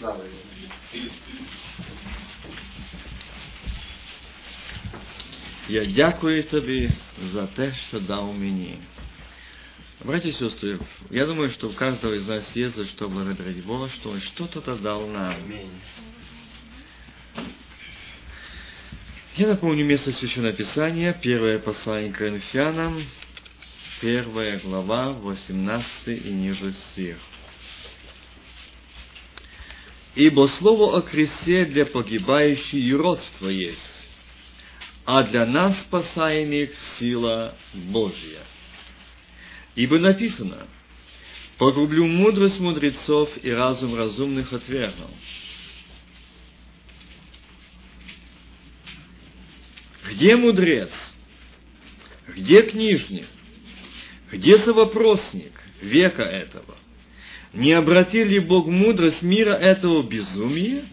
Слава Ему. Я дякую тобі за те, що дав мені. Братья и сестры, я думаю, что у каждого из нас есть за что благодарить Бога, что Он что-то дал нам. Я напомню место Священного Писания, первое послание к Коринфянам, первая глава, 18 и ниже стих. Ибо слово о кресте для погибающих юродство есть, а для нас спасаемых сила Божья. Ибо написано, погублю мудрость мудрецов и разум разумных отвергнул. Где мудрец? Где книжник? Где совопросник века этого? Не обратил ли Бог мудрость мира этого в безумие?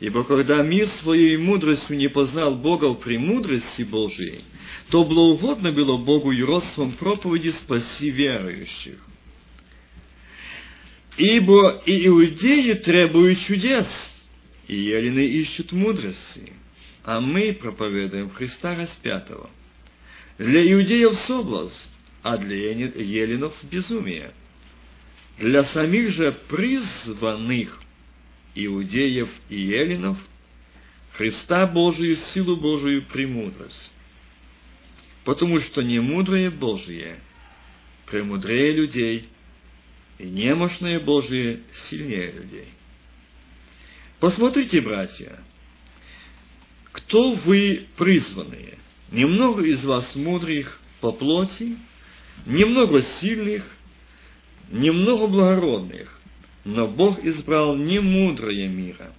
Ибо когда мир своей мудростью не познал Бога в премудрости Божией, то благоугодно было Богу и родством проповеди спаси верующих. Ибо и иудеи требуют чудес, и елены ищут мудрости, а мы проповедуем Христа распятого. Для иудеев соблазн, а для еленов безумие. Для самих же призванных иудеев и еленов Христа Божию, силу Божию, премудрость. Потому что немудрое Божие премудрее людей, и немощное Божие сильнее людей. Посмотрите, братья, кто вы призванные? Немного из вас мудрых по плоти, немного сильных, немного благородных, но Бог избрал не мудрое мира,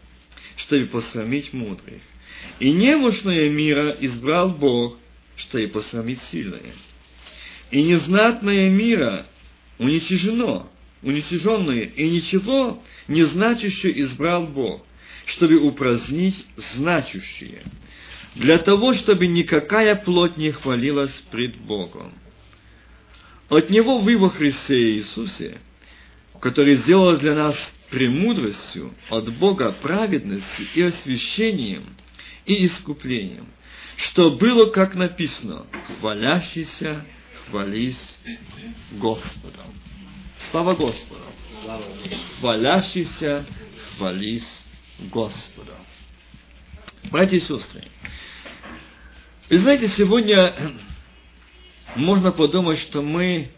чтобы посрамить мудрых. И немощное мира избрал Бог, чтобы посрамить сильное. И незнатное мира уничижено, уничиженное, и ничего не значащее избрал Бог, чтобы упразднить значущее, для того, чтобы никакая плоть не хвалилась пред Богом. От Него вы во Христе Иисусе, который сделал для нас премудростью от Бога праведностью и освящением и искуплением, что было, как написано, хвалящийся, хвались Господом. Слава Господу! Хвалящийся, хвались Господа. Братья и сестры, вы знаете, сегодня можно подумать, что мы,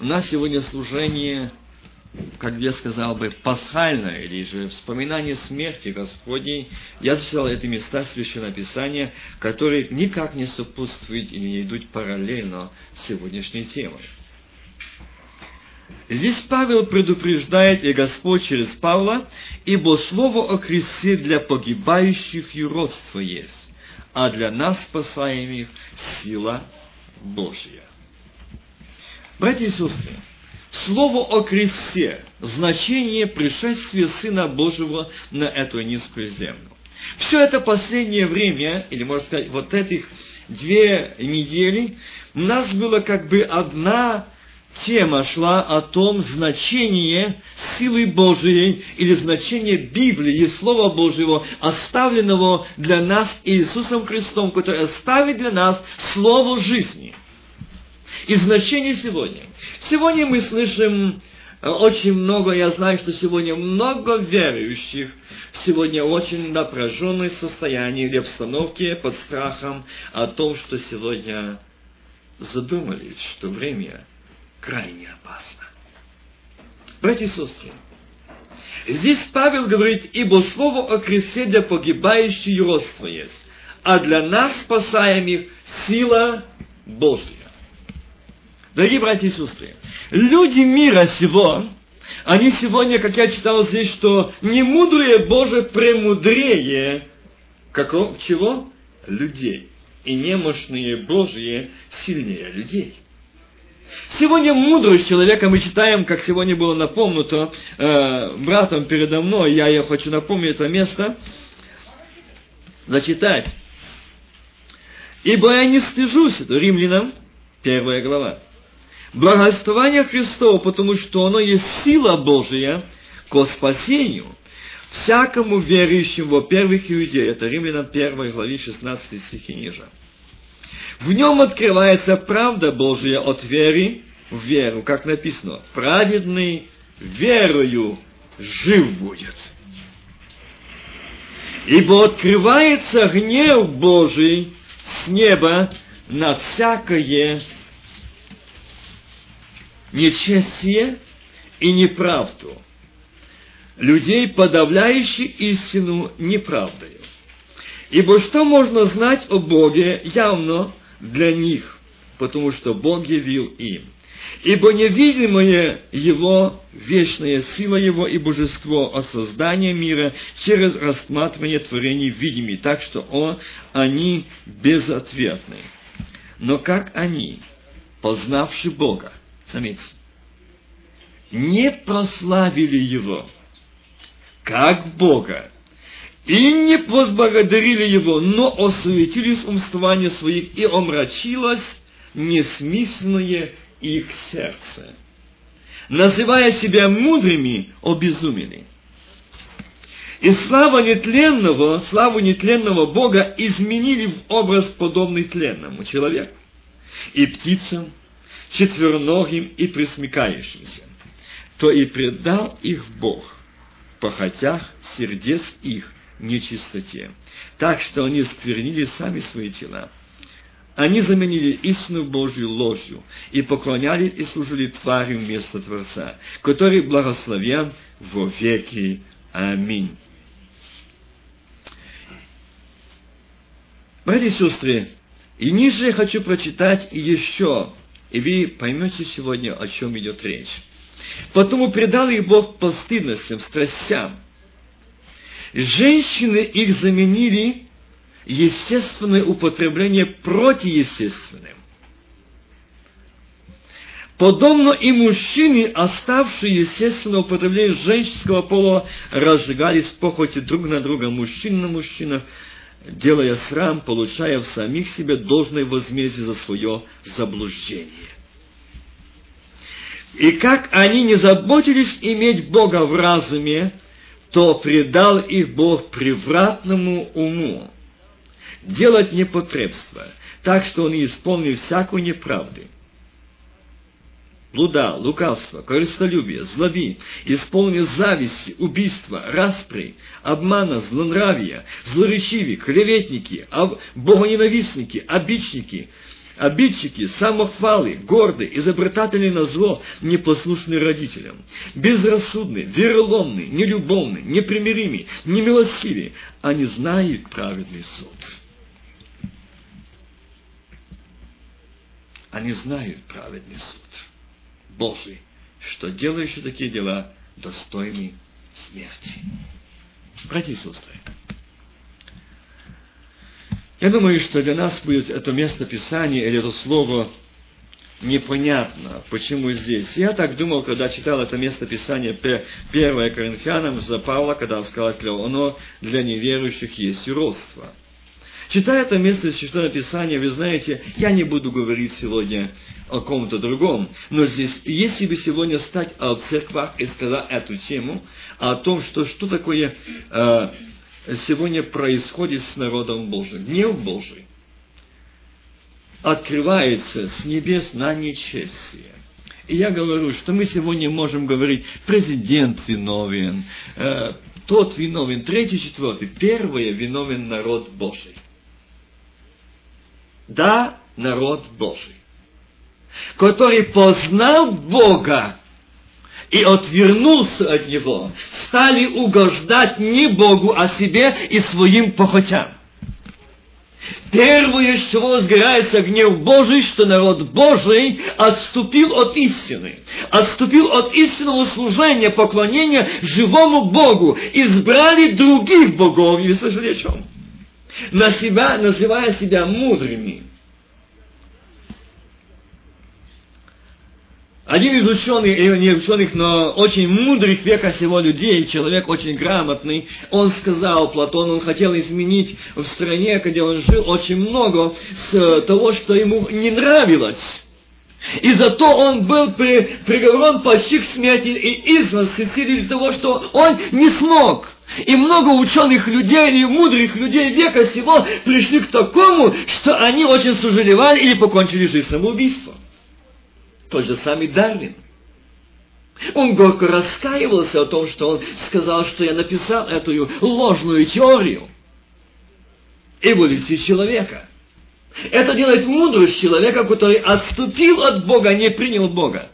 у нас сегодня служение, как я сказал бы, пасхальное, или же вспоминание смерти Господней. Я читал эти места Священного Писания, которые никак не сопутствуют и не идут параллельно с сегодняшней темой. Здесь Павел предупреждает, и Господь через Павла, ибо слово о кресте для погибающих юродство есть, а для нас спасаемых сила Божья. Братья и сестры, слово о кресте, значение пришествия Сына Божьего на эту низкую землю. Все это последнее время, или можно сказать, вот этих две недели, у нас было как бы одна тема шла о том значении силы Божией или значение Библии, Слова Божьего, оставленного для нас Иисусом Христом, который оставит для нас Слово жизни. И значение сегодня. Сегодня мы слышим очень много, я знаю, что сегодня много верующих, сегодня очень напряженное состояние или обстановке под страхом о том, что сегодня задумались, что время крайне опасно. Братья и сестры, здесь Павел говорит, ибо слово о кресте для погибающих родство есть, а для нас, спасаемых, сила Божья. Дорогие братья и сестры, люди мира сего, они сегодня, как я читал здесь, что не мудрые Боже премудрее какого, чего? Людей. И немощные Божьи сильнее людей. Сегодня мудрость человека мы читаем, как сегодня было напомнуто э, братом передо мной, я ее хочу напомнить это место, зачитать. «Ибо я не стыжусь», это римлянам, первая глава, «благословения Христова, потому что оно есть сила Божия ко спасению всякому верующему, во-первых, иудею. Это Римлянам 1 главе 16 стихи ниже. В нем открывается правда Божия от веры в веру, как написано, праведный верою жив будет. Ибо открывается гнев Божий с неба на всякое нечестие и неправду, людей, подавляющих истину неправдою. Ибо что можно знать о Боге явно для них, потому что Бог явил им. Ибо невидимое Его, вечная сила Его и божество о создании мира через рассматривание творений видимыми, так что он, они безответны. Но как они, познавши Бога, заметьте, не прославили Его, как Бога, и не возблагодарили Его, но осуетились умствования своих, и омрачилось несмысленное их сердце. Называя себя мудрыми, обезумели. И слава нетленного, славу нетленного Бога изменили в образ подобный тленному человеку, и птицам, четвероногим и присмыкающимся, то и предал их Бог, похотях сердец их нечистоте, так что они сквернили сами свои тела. Они заменили истину Божью ложью и поклонялись и служили твари вместо Творца, который благословен во веки. Аминь. Братья и сестры, и ниже я хочу прочитать еще, и вы поймете сегодня, о чем идет речь. Потому предал их Бог постыдностям, страстям. Женщины их заменили естественное употребление протиестественным. Подобно и мужчины, оставшие естественное употребление женского пола, разжигались похоти друг на друга, мужчин на мужчинах, делая срам, получая в самих себе должное возмездие за свое заблуждение. И как они не заботились иметь Бога в разуме, то предал их Бог превратному уму, делать непотребство, так что они исполнили всякую неправду. Блуда, лукавство, корыстолюбие, злоби, исполнили зависти, убийства, распри, обмана, злонравия, злоречивые, клеветники, богоненавистники, обичники, обидчики, самохвалы, гордые, изобретатели на зло, непослушные родителям, безрассудные, вероломные, нелюбовные, непримиримые, немилостивые, они знают праведный суд. Они знают праведный суд Божий, что делающие такие дела достойны смерти. Братья и сестры, я думаю, что для нас будет это место Писания или это слово непонятно, почему здесь. Я так думал, когда читал это место Писания 1 Коринфянам за Павла, когда он сказал, что оно для неверующих есть уродство. Читая это место Священного Писания, вы знаете, я не буду говорить сегодня о ком-то другом, но здесь, если бы сегодня стать о церквах и сказать эту тему, о том, что, что такое э, сегодня происходит с народом Божьим. Гнев Божий открывается с небес на нечестие. И я говорю, что мы сегодня можем говорить, президент виновен, э, тот виновен, третий, четвертый. Первое виновен народ Божий. Да, народ Божий, который познал Бога и отвернулся от него, стали угождать не Богу, а себе и своим похотям. Первое, с чего возгорается гнев Божий, что народ Божий отступил от истины, отступил от истинного служения, поклонения живому Богу, избрали других богов, вы слышали о чем? На себя, называя себя мудрыми. Один из ученых, или не ученых, но очень мудрых века всего людей, человек очень грамотный, он сказал, Платон, он хотел изменить в стране, где он жил, очень много с того, что ему не нравилось. И зато он был при, приговорен почти к смерти и изгнан с из того, что он не смог. И много ученых людей и мудрых людей века сего пришли к такому, что они очень сожалевали или покончили жизнь самоубийством. Тот же самый Дарвин. Он горько раскаивался о том, что он сказал, что я написал эту ложную теорию эволюции человека. Это делает мудрость человека, который отступил от Бога, не принял Бога.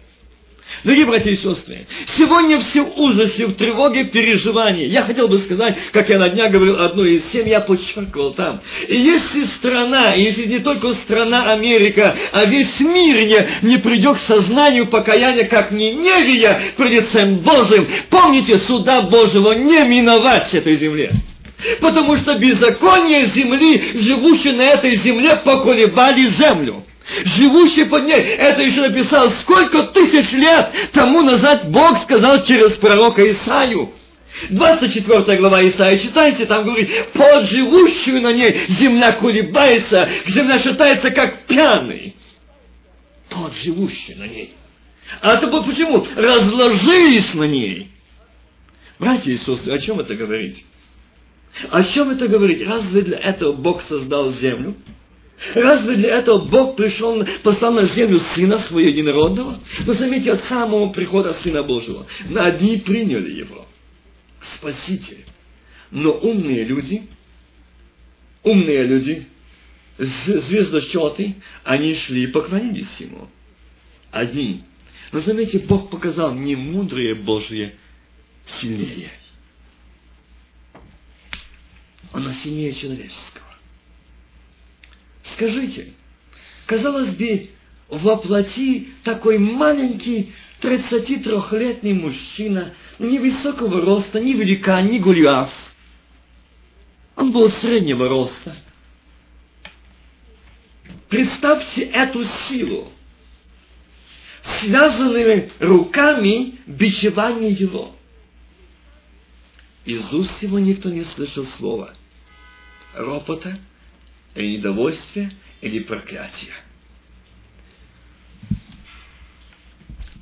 Дорогие братья и сестры, сегодня все в ужасе, в тревоге, переживании. Я хотел бы сказать, как я на днях говорил одну из семь, я подчеркивал там. Если страна, если не только страна Америка, а весь мир не, не придет к сознанию покаяния, как Ниневия пред лицем Божьим, помните, суда Божьего не миновать этой земле. Потому что беззаконие земли, живущие на этой земле, поколебали землю. Живущие под ней, это еще написал, сколько тысяч лет тому назад Бог сказал через пророка Исаию. 24 глава Исаия, читайте, там говорит, под живущую на ней земля колебается, земля считается как пьяный. Под живущую на ней. А это почему? Разложились на ней. Братья и сестры, о чем это говорить? О чем это говорить? Разве для этого Бог создал землю? Разве для этого Бог пришел, послал на землю Сына Своего Единородного? Но заметьте, от самого прихода Сына Божьего, на одни приняли Его. Спаситель. Но умные люди, умные люди, звездочеты, они шли и поклонились Ему. Одни. Но заметьте, Бог показал не мудрые Божьи сильнее – оно сильнее человеческого. Скажите, казалось бы, воплоти такой маленький 33-летний мужчина, невысокого роста, ни велика, ни гуляв. Он был среднего роста. Представьте эту силу, связанными руками бичевания его. Из уст его никто не слышал слова – ропота, или недовольствия, или проклятия.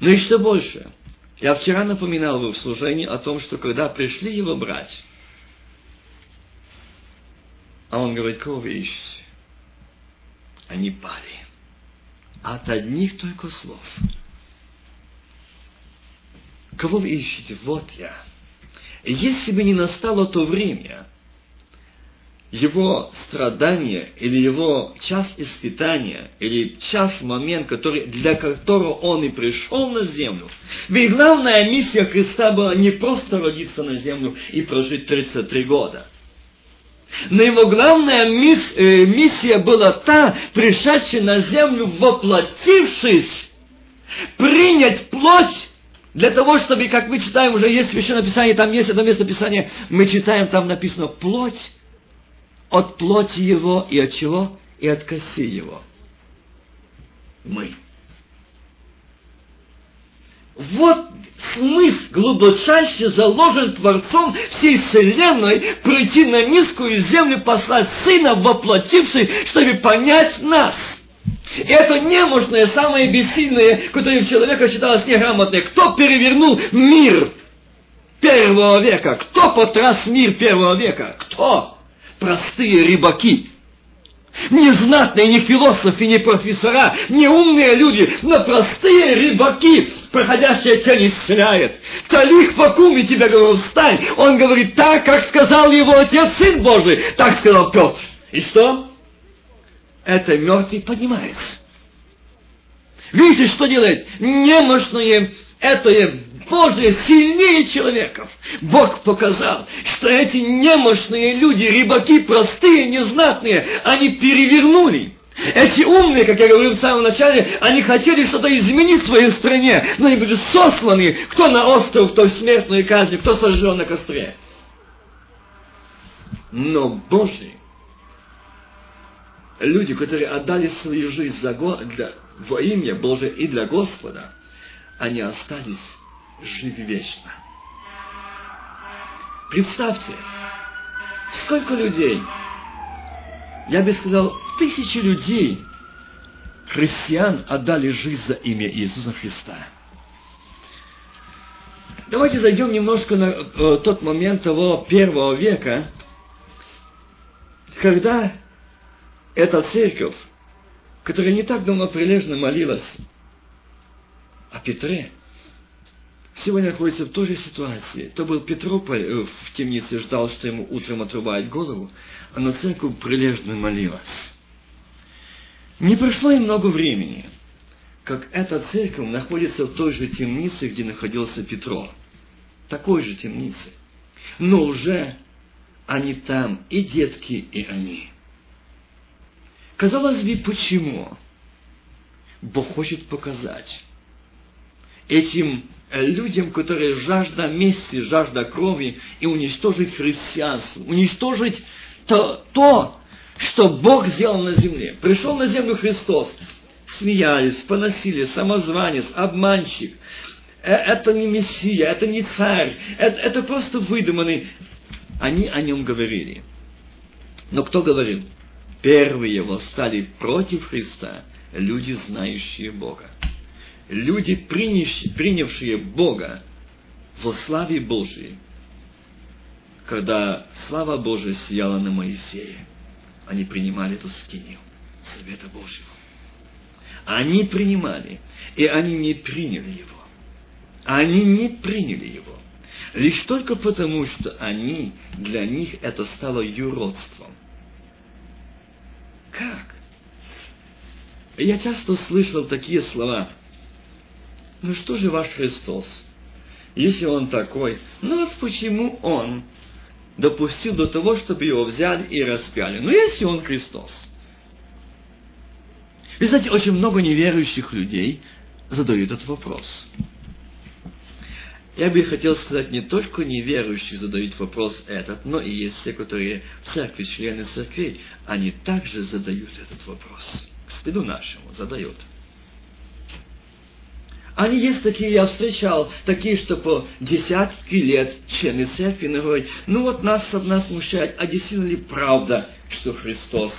Ну и что больше? Я вчера напоминал вы в служении о том, что когда пришли его брать, а он говорит, кого вы ищете? Они пали. От одних только слов. Кого вы ищете? Вот я. Если бы не настало то время, его страдание или его час испытания, или час, момент, который, для которого он и пришел на землю. Ведь главная миссия Христа была не просто родиться на землю и прожить 33 года. Но его главная мисс, э, миссия была та, пришедшая на землю, воплотившись, принять плоть для того, чтобы, как мы читаем, уже есть Священное Писание, там есть одно место Писания, мы читаем, там написано «плоть от плоти его и от чего? И от коси его. Мы. Вот смысл глубочайше заложен Творцом всей Вселенной прийти на низкую землю, послать Сына, воплотивший, чтобы понять нас. И это немощное, самое бессильное, которое у человека считалось неграмотное. Кто перевернул мир первого века? Кто потряс мир первого века? Кто? Простые рыбаки. Не знатные, не философы, не профессора, не умные люди, но простые рыбаки, проходящая тень исцеляет. Талих покуми тебя, говорю, встань. Он говорит, так, как сказал его отец, сын Божий, так сказал Петр. И что? Это мертвый поднимается. Видите, что делает? Немощные, это Божие сильнее человеков. Бог показал, что эти немощные люди, рыбаки простые, незнатные, они перевернули. Эти умные, как я говорил в самом начале, они хотели что-то изменить в своей стране, но они были сосланы, кто на остров, кто в смертную казнь, кто сожжен на костре. Но Божьи, люди, которые отдали свою жизнь за, для, во имя Божие и для Господа, они остались живи вечно. Представьте, сколько людей, я бы сказал, тысячи людей, христиан отдали жизнь за имя Иисуса Христа. Давайте зайдем немножко на э, тот момент того первого века, когда эта церковь, которая не так давно прилежно молилась о Петре, сегодня находится в той же ситуации. То был Петрополь э, в темнице, ждал, что ему утром отрубают голову, а на церковь прилежно молилась. Не прошло и много времени, как эта церковь находится в той же темнице, где находился Петро. Такой же темнице. Но уже они там, и детки, и они. Казалось бы, почему? Бог хочет показать этим людям, которые жажда мести, жажда крови, и уничтожить христианство, уничтожить то, то, что Бог сделал на земле. Пришел на землю Христос, смеялись, поносили, самозванец, обманщик. Э, это не Мессия, это не царь, это, это просто выдуманный. Они о нем говорили. Но кто говорил? Первые восстали против Христа люди, знающие Бога. Люди, принявшие Бога во славе Божией, когда слава Божия сияла на Моисея они принимали эту скинию Совета Божьего. Они принимали, и они не приняли его. Они не приняли его. Лишь только потому, что они, для них это стало юродством. Как? Я часто слышал такие слова. Ну что же ваш Христос? Если он такой, ну вот почему он допустил до того, чтобы его взяли и распяли. Но если он Христос? Вы знаете, очень много неверующих людей задают этот вопрос. Я бы хотел сказать, не только неверующие задают вопрос этот, но и есть те, которые в церкви, члены церкви, они также задают этот вопрос. К стыду нашему задают. Они есть такие, я встречал, такие, что по десятки лет члены церкви говорят, ну вот нас одна смущает, а действительно ли правда, что Христос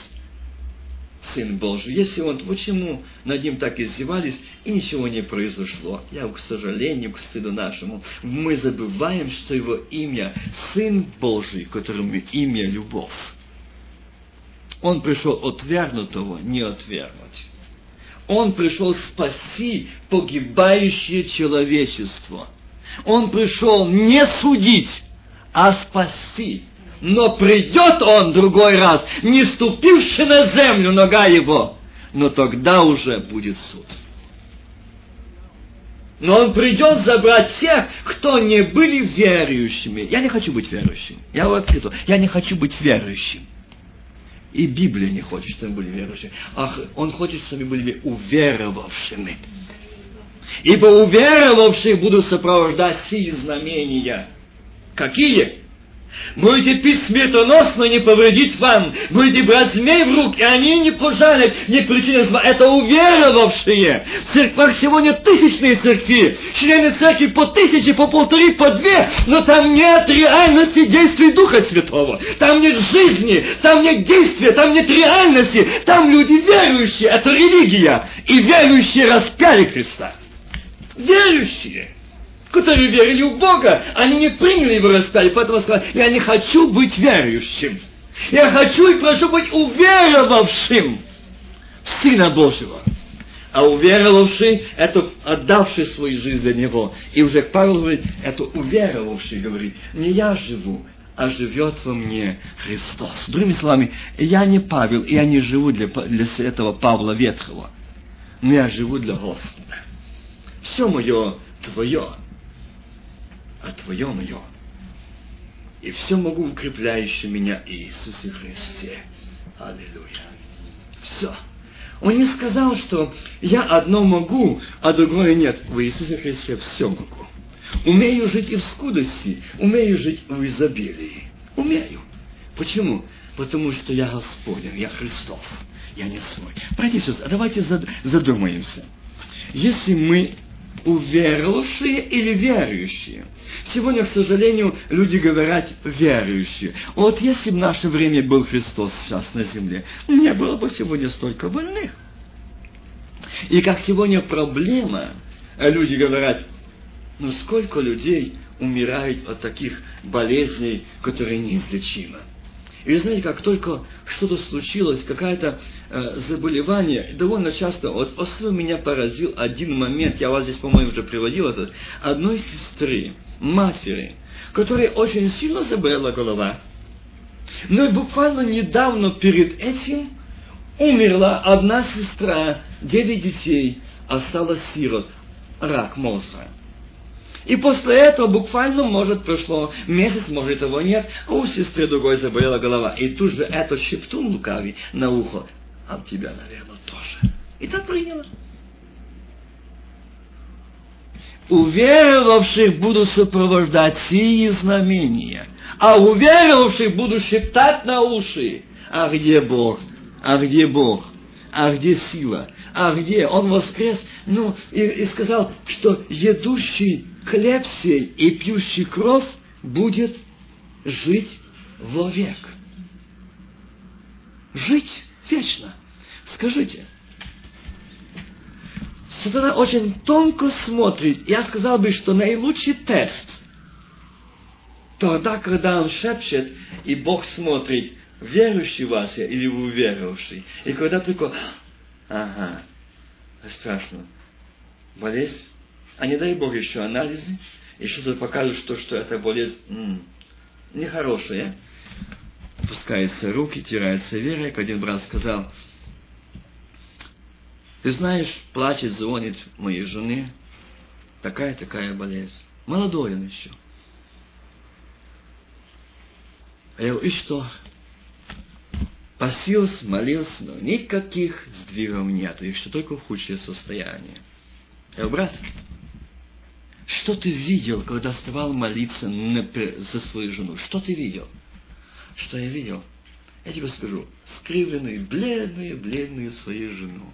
Сын Божий? Если Он, почему над Ним так издевались, и ничего не произошло? Я, к сожалению, к стыду нашему, мы забываем, что Его имя Сын Божий, которому имя Любовь. Он пришел отвергнутого не отвергнуть. Он пришел спасти погибающее человечество. Он пришел не судить, а спасти. Но придет он другой раз, не ступивший на землю нога его, но тогда уже будет суд. Но он придет забрать тех, кто не были верующими. Я не хочу быть верующим. Я вот это. Я не хочу быть верующим. И Библия не хочет, чтобы были верующими. Ах, Он хочет, чтобы были уверовавшими. Ибо уверовавшие будут сопровождать сии знамения. Какие? Будете пить смертоносно, не повредить вам. Будете брать змей в руки, и они не пожалят, не причинят зла. Это уверовавшие. В церквах сегодня тысячные церкви. Члены церкви по тысяче, по полторы, по две. Но там нет реальности действий Духа Святого. Там нет жизни, там нет действия, там нет реальности. Там люди верующие. Это религия. И верующие распяли Христа. Верующие которые верили в Бога, они не приняли его распятие, поэтому сказали, я не хочу быть верующим. Я хочу и прошу быть уверовавшим в Сына Божьего. А уверовавший – это отдавший свою жизнь для Него. И уже Павел говорит, это уверовавший, говорит, не я живу, а живет во мне Христос. Другими словами, я не Павел, и я не живу для, для этого Павла Ветхого, но я живу для Господа. Все мое Твое а Твое мое. И все могу укрепляющий меня Иисусе Христе. Аллилуйя. Все. Он не сказал, что я одно могу, а другое нет. В Иисусе Христе все могу. Умею жить и в скудости, умею жить в изобилии. Умею. Почему? Потому что я Господен, я Христов, я не свой. Братья и давайте задумаемся. Если мы уверовавшие или верующие. Сегодня, к сожалению, люди говорят верующие. Вот если бы в наше время был Христос сейчас на земле, не было бы сегодня столько больных. И как сегодня проблема, люди говорят, ну сколько людей умирают от таких болезней, которые неизлечимы. И знаете, как только что-то случилось, какое-то э, заболевание, довольно часто, вот особенно меня поразил один момент, я вас здесь, по-моему, уже приводил это, одной сестры, матери, которой очень сильно заболела голова. Но буквально недавно перед этим умерла одна сестра, девять детей, осталась сирот, рак мозга. И после этого буквально, может, прошло месяц, может, его нет, а у сестры другой заболела голова. И тут же этот шептун лукавый на ухо, а у тебя, наверное, тоже. И так приняла. Уверовавших будут сопровождать сии знамения, а уверовавших будут шептать на уши. А где Бог? А где Бог? А где сила? А где? Он воскрес, ну, и, и сказал, что едущий хлеб сей и пьющий кровь будет жить вовек. Жить вечно. Скажите, сатана очень тонко смотрит. Я сказал бы, что наилучший тест тогда, когда он шепчет, и Бог смотрит, верующий вас я или вы. И когда только, ага, страшно, болезнь, а не дай Бог еще анализы, и что-то покажет, что, что эта болезнь м, нехорошая. Опускаются руки, тирается вера, как один брат сказал, ты знаешь, плачет, звонит моей жене, такая-такая болезнь. Молодой он еще. А я говорю, и что? Посился, молился, но никаких сдвигов нет, и что только в худшее состояние. Я говорю, брат, что ты видел, когда вставал молиться за свою жену? Что ты видел? Что я видел? Я тебе скажу, скривленную, бледную, бледную свою жену,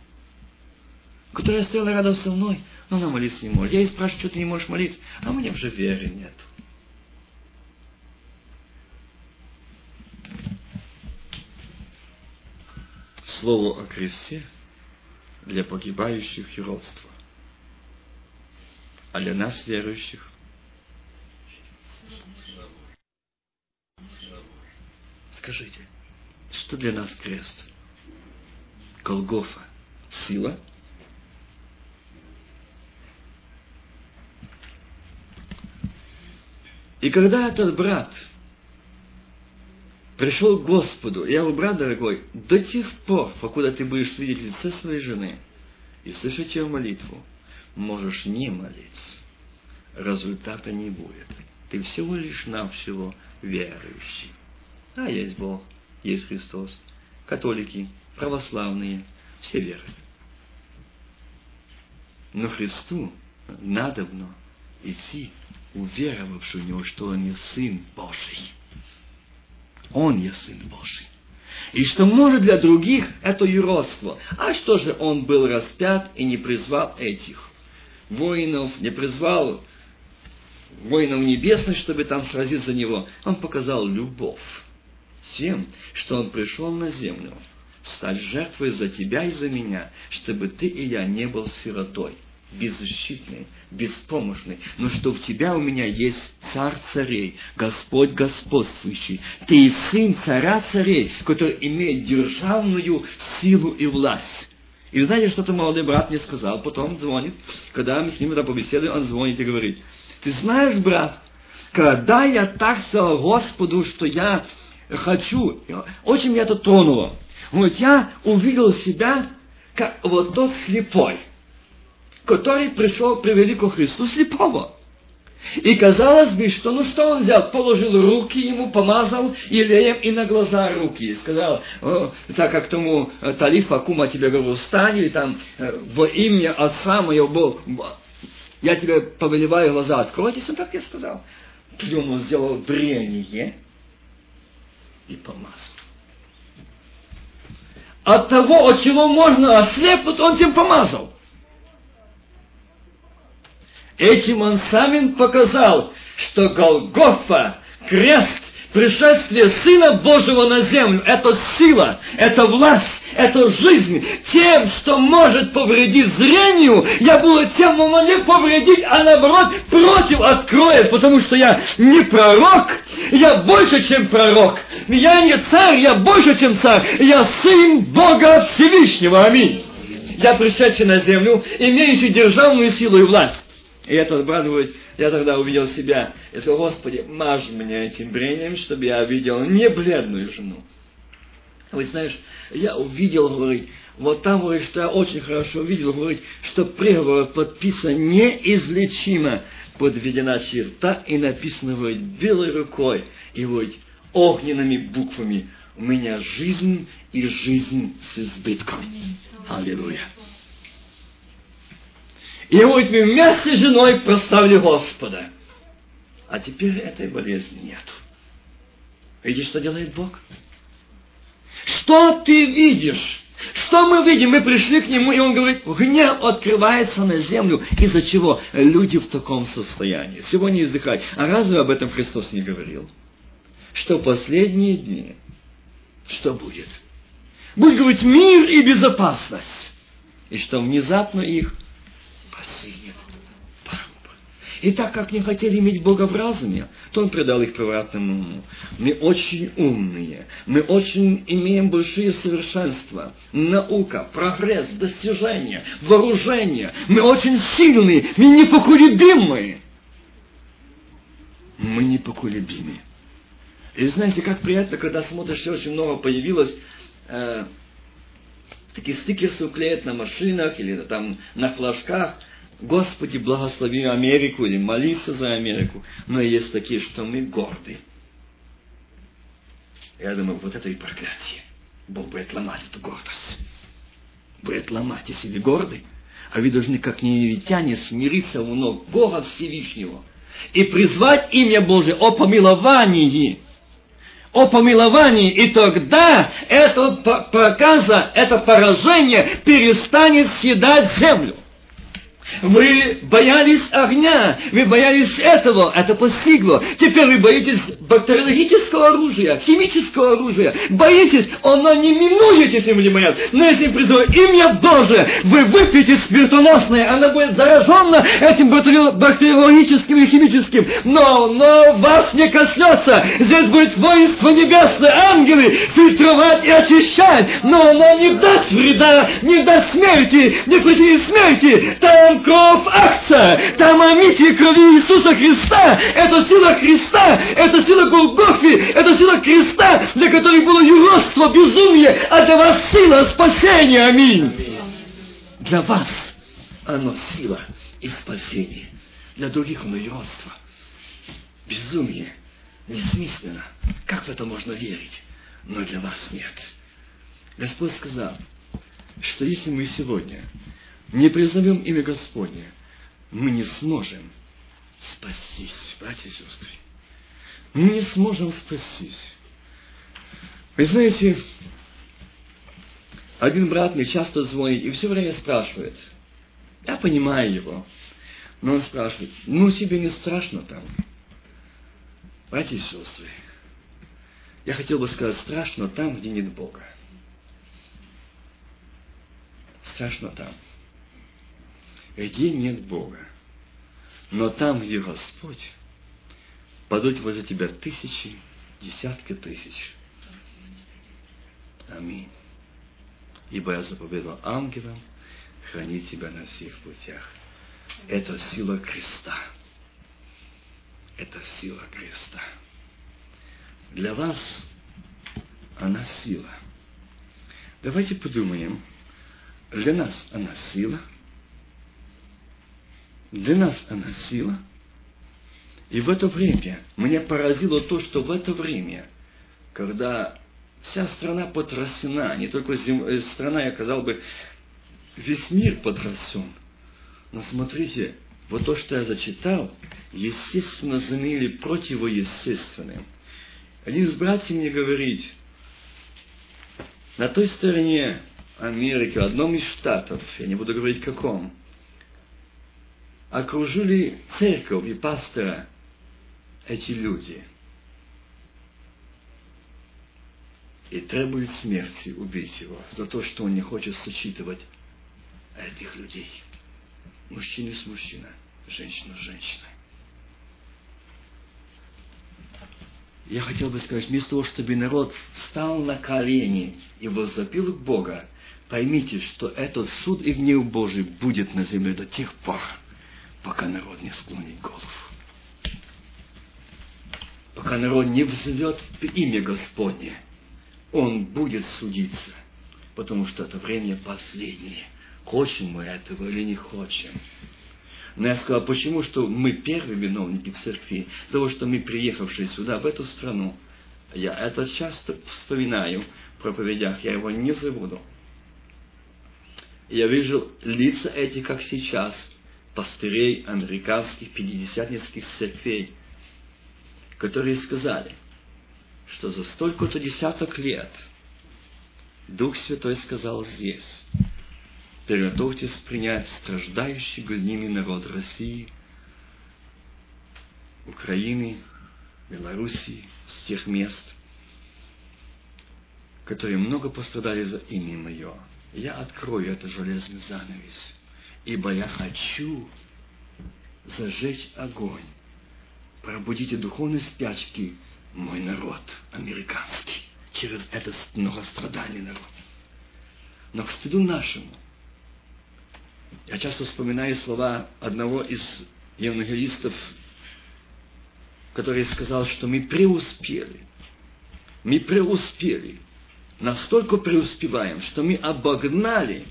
которая стояла рядом со мной, но она молиться не может. Я ей спрашиваю, что ты не можешь молиться, а мне уже веры нет. Слово о кресте для погибающих и родства а для нас, верующих, Скажите, что для нас крест? Голгофа. Сила? И когда этот брат пришел к Господу, я говорю, брат дорогой, до тех пор, покуда ты будешь видеть лице своей жены и слышать ее молитву, можешь не молиться. Результата не будет. Ты всего лишь навсего верующий. А есть Бог, есть Христос. Католики, православные, все верят. Но Христу надобно идти, уверовавший в Него, что Он не Сын Божий. Он есть Сын Божий. И что может для других это юродство. А что же Он был распят и не призвал этих? Воинов, не призвал воинов небесных, чтобы там сразиться за него. Он показал любовь тем, что он пришел на землю, стать жертвой за тебя и за меня, чтобы ты и я не был сиротой, беззащитный, беспомощный, но что в тебя у меня есть царь царей, Господь господствующий. Ты сын царя царей, который имеет державную силу и власть. И знаете, что-то молодой брат мне сказал, потом звонит, когда мы с ним это побеседуем, он звонит и говорит, ты знаешь, брат, когда я так сказал Господу, что я хочу, очень меня это тронуло. Вот я увидел себя, как вот тот слепой, который пришел, привели ко Христу слепого. И казалось бы, что ну что он взял? Положил руки ему, помазал елеем и на глаза руки. И сказал, так как тому э, Талиф Акума тебе говорил, встань, или там э, во имя Отца моего, я тебе повелеваю глаза откройтесь, он так и сказал. Он сделал брение и помазал. От того, от чего можно ослепнуть, он тем помазал. Этим он сам показал, что Голгофа, крест, Пришествие Сына Божьего на землю – это сила, это власть, это жизнь. Тем, что может повредить зрению, я буду тем, не повредить, а наоборот против откроет, потому что я не пророк, я больше, чем пророк. Я не царь, я больше, чем царь. Я сын Бога Всевышнего. Аминь. Я пришедший на землю, имеющий державную силу и власть. И это обрадует я тогда увидел себя и сказал, Господи, мажь меня этим брением, чтобы я видел не бледную жену. Вы знаешь, я увидел, говорит, вот там, говорит, что я очень хорошо увидел, говорит, что приговор подписан неизлечимо, подведена черта и написано, говорит, белой рукой, и, говорит, огненными буквами, у меня жизнь и жизнь с избытком. Аллилуйя. И вот мы вместе с женой прославили Господа. А теперь этой болезни нет. Видишь, что делает Бог? Что ты видишь? Что мы видим? Мы пришли к Нему, и Он говорит, гнев открывается на землю. Из-за чего? Люди в таком состоянии. Сегодня издыхать. А разве об этом Христос не говорил? Что последние дни, что будет? Будет, говорить, мир и безопасность. И что внезапно их постигнет пагуба. И так как не хотели иметь Бога в разуме, то Он предал их превратному уму. Мы очень умные, мы очень имеем большие совершенства. Наука, прогресс, достижения, вооружение. Мы очень сильные, мы непоколебимые. Мы непоколебимы. И знаете, как приятно, когда смотришь, очень много появилось э, такие стикерсы уклеят на машинах или там на флажках. Господи, благослови Америку или молиться за Америку. Но есть такие, что мы горды. Я думаю, вот это и проклятие. Бог будет ломать эту гордость. Будет ломать, если вы горды. А вы должны, как неевитяне, смириться у ног Бога Всевышнего и призвать имя Божие о помиловании о помиловании, и тогда эта проказа, это поражение перестанет съедать землю. Вы боялись огня, вы боялись этого, это постигло. Теперь вы боитесь бактериологического оружия, химического оружия. Боитесь, оно не минует, если вы не боятся. Но если призывать имя Божие, вы выпьете смертоносное, оно будет заражено этим бактериологическим и химическим. Но, но вас не коснется. Здесь будет воинство небесное, ангелы фильтровать и очищать. Но оно не даст вреда, не даст смерти, не причинит смерти. Там кровь акция, там омитие крови Иисуса Христа, это сила Христа, это сила Голгофи, это сила креста, для которой было юродство, безумие, а для вас сила спасения, аминь. Для вас оно сила и спасение, для других оно юродство, безумие, несмысленно. Как в это можно верить? Но для вас нет. Господь сказал, что если мы сегодня не призовем имя Господне, мы не сможем спастись, братья и сестры. Мы не сможем спастись. Вы знаете, один брат мне часто звонит и все время спрашивает. Я понимаю его. Но он спрашивает, ну тебе не страшно там? Братья и сестры, я хотел бы сказать, страшно там, где нет Бога. Страшно там где нет Бога. Но там, где Господь, падут возле тебя тысячи, десятки тысяч. Аминь. Ибо я заповедал ангелам хранить тебя на всех путях. Это сила креста. Это сила креста. Для вас она сила. Давайте подумаем. Для нас она сила – для нас она сила. И в это время меня поразило то, что в это время, когда вся страна потрясена, не только зем... Э, страна, я сказал бы, весь мир потрясен. Но смотрите, вот то, что я зачитал, естественно, заменили противоестественным. Один из братьев мне говорит, на той стороне Америки, в одном из штатов, я не буду говорить каком, окружили церковь и пастора эти люди. и требует смерти убить его за то, что он не хочет сочетывать этих людей. Мужчина с мужчиной, женщина с женщиной. Я хотел бы сказать, вместо того, чтобы народ встал на колени и возопил к Бога, поймите, что этот суд и гнев Божий будет на земле до тех пор, пока народ не склонит голову. Пока народ не взовет имя Господне, он будет судиться, потому что это время последнее. Хочем мы этого или не хочем. Но я сказал, почему? Что мы первые виновники церкви, того, что мы, приехавшие сюда, в эту страну, я это часто вспоминаю в проповедях, я его не забуду. Я вижу лица эти, как сейчас, пастырей американских пятидесятницких церквей, которые сказали, что за столько-то десяток лет Дух Святой сказал здесь, приготовьтесь принять страждающий гоними народ России, Украины, Белоруссии, с тех мест, которые много пострадали за имя Мое. Я открою этот железный занавес, ибо я хочу зажечь огонь. Пробудите духовные спячки мой народ американский через этот многострадальный народ. Но к стыду нашему – я часто вспоминаю слова одного из евангелистов, который сказал, что мы преуспели. Мы преуспели. Настолько преуспеваем, что мы обогнали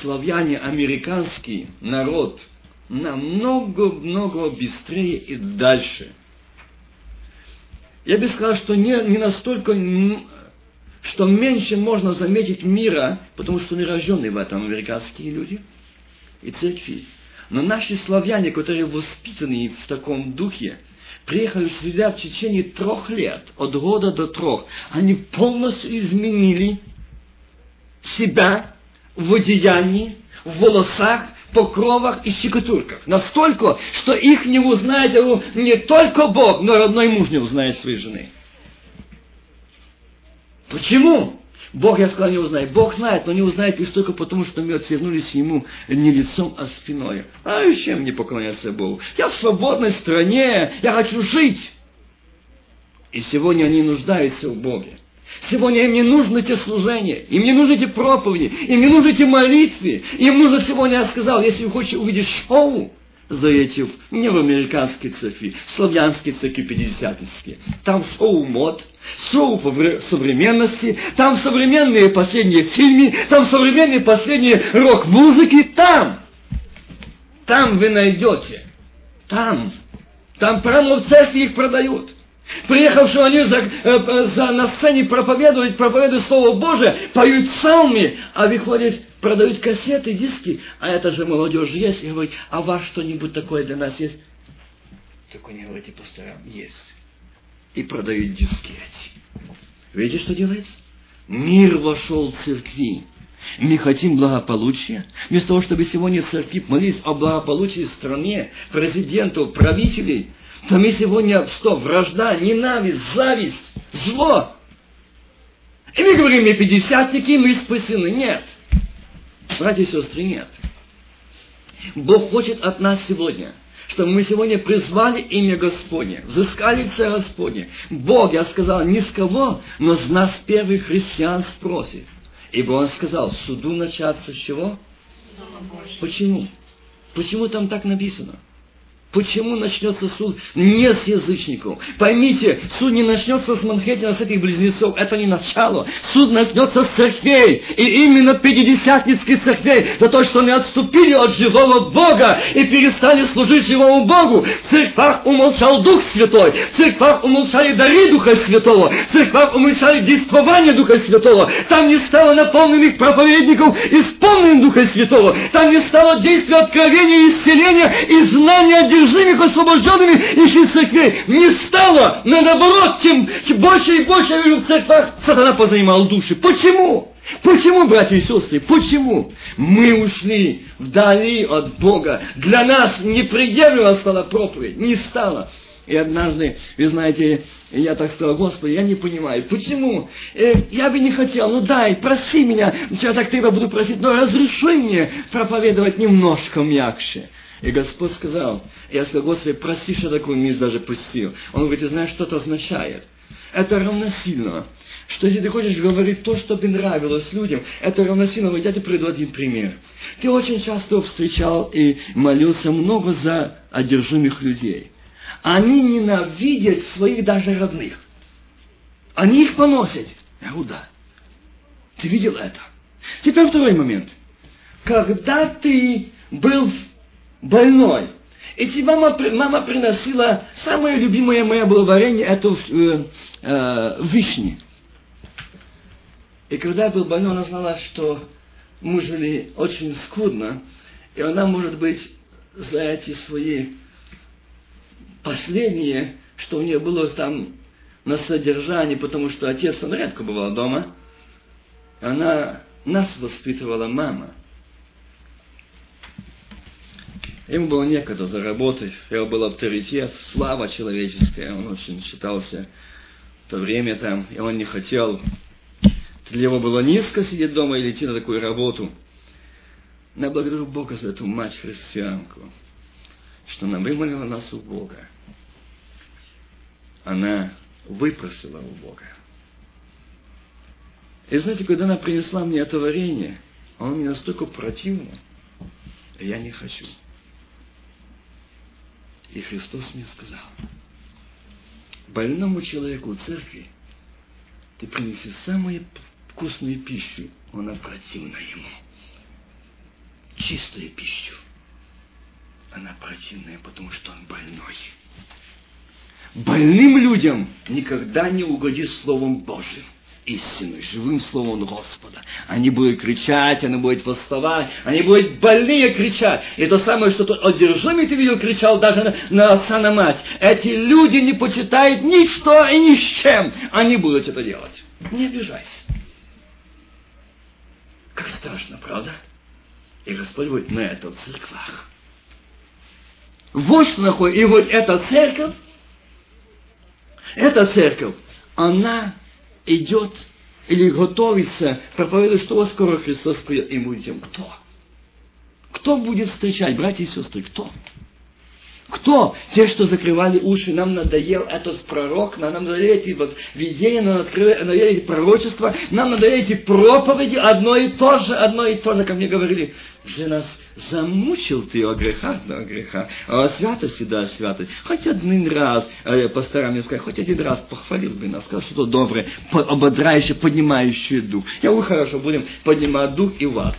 славяне американский народ намного-много быстрее и дальше. Я бы сказал, что не, не настолько что меньше можно заметить мира, потому что не рожденные в этом американские люди и церкви. Но наши славяне, которые воспитаны в таком духе, приехали сюда в течение трех лет, от года до трех, они полностью изменили себя в одеянии, в волосах, покровах и щекотурках. Настолько, что их не узнает не только Бог, но родной муж не узнает своей жены. Почему? Бог, я сказал, не узнает. Бог знает, но не узнает лишь только потому, что мы отвернулись Ему не лицом, а спиной. А зачем мне поклоняться Богу? Я в свободной стране, я хочу жить. И сегодня они нуждаются в Боге. Сегодня им не нужны эти служения, им не нужны эти проповеди, им не нужны эти молитвы. Им нужно сегодня, я сказал, если вы хотите увидеть шоу, зайдете не в американские церкви, в славянские церкви пятидесятнические. Там шоу мод, шоу современности, там современные последние фильмы, там современные последние рок-музыки, там. Там вы найдете. Там. Там прямо в церкви их продают. Приехавшие они за, э, за, на сцене проповедуют, проповедуют Слово Божие, поют псалми, а выходят продают кассеты, диски, а это же молодежь есть, и говорит, а у вас что-нибудь такое для нас есть? Только не говорите пасторам, есть. И продают диски эти. Видите, что делается? Мир вошел в церкви. Мы хотим благополучия. Вместо того, чтобы сегодня церкви молились о благополучии стране, президентов, правителей, то мы сегодня что? Вражда, ненависть, зависть, зло. И мы говорим, мы пятидесятники, мы спасены. Нет. Братья и сестры, нет. Бог хочет от нас сегодня, чтобы мы сегодня призвали имя Господне, взыскали лице Господне. Бог, я сказал, ни с кого, но с нас первых христиан спросит. Ибо Он сказал, суду начаться с чего? Почему? Почему там так написано? Почему начнется суд не с язычников? Поймите, суд не начнется с Манхэттена, с этих близнецов. Это не начало. Суд начнется с церквей. И именно пятидесятницких церквей. За то, что они отступили от живого Бога и перестали служить живому Богу. В церквах умолчал Дух Святой. В церквах умолчали дары Духа Святого. В церквах умолчали действование Духа Святого. Там не стало наполненных проповедников исполненным Духа Святого. Там не стало действия откровения, исцеления и знания одержимых, освобожденными из церквей не стало, но наоборот, чем больше и больше я вижу в церквах, сатана позанимал души. Почему? Почему, братья и сестры, почему? Мы ушли вдали от Бога. Для нас неприемлемо стала проповедь, не стало. И однажды, вы знаете, я так сказал, Господи, я не понимаю, почему? Э, я бы не хотел, ну дай, проси меня, я так тебя буду просить, но разреши мне проповедовать немножко мягче. И Господь сказал, я сказал, Господи, проси, что такое мисс даже пустил. Он говорит, ты знаешь, что это означает? Это равносильно, что если ты хочешь говорить то, что тебе нравилось людям, это равносильно, вот я тебе приведу один пример. Ты очень часто встречал и молился много за одержимых людей. Они ненавидят своих даже родных. Они их поносят. Я говорю, да. Ты видел это? Теперь второй момент. Когда ты был больной, и мама, мама приносила, самое любимое мое было варенье, это э, э, вишни. И когда я был больной, она знала, что мы жили очень скудно, и она, может быть, за эти свои последние, что у нее было там на содержании, потому что отец, он редко бывал дома, она нас воспитывала мама – Ему было некогда заработать, его был авторитет, слава человеческая, он очень считался в то время там, и он не хотел. Для него было низко сидеть дома или идти на такую работу. Но я благодарю Бога за эту мать-христианку, что она вымолила нас у Бога. Она выпросила у Бога. И знаете, когда она принесла мне это варенье, оно мне настолько противно, я не хочу. И Христос мне сказал, больному человеку в церкви ты принеси самую вкусную пищу, она противна ему. Чистую пищу. Она противная, потому что он больной. Больным людям никогда не угоди Словом Божьим истиной, живым словом Господа. Они будут кричать, они будут восставать, они будут больные кричать. И то самое, что тот одержимый ты видел, кричал даже на, на отца, на мать. Эти люди не почитают ничто и ни с чем. Они будут это делать. Не обижайся. Как страшно, правда? И Господь говорит, на это в церквах. Вот что. И вот эта церковь, эта церковь, она идет или готовится, проповедует, что скоро Христос придет, и мы будем кто? Кто будет встречать, братья и сестры, кто? Кто? Те, что закрывали уши, нам надоел этот пророк, нам надоели эти вот видения, нам надоели эти пророчества, нам надоели эти проповеди, одно и то же, одно и то же, как мне говорили. Для нас замучил ты о грехах, да, о грехах, о святости, да, о святости. Хоть один раз, э, постараюсь мне сказать, хоть один раз похвалил бы нас, сказал что-то доброе, ободряющее, поднимающее дух. Я говорю, хорошо, будем поднимать дух и в ад.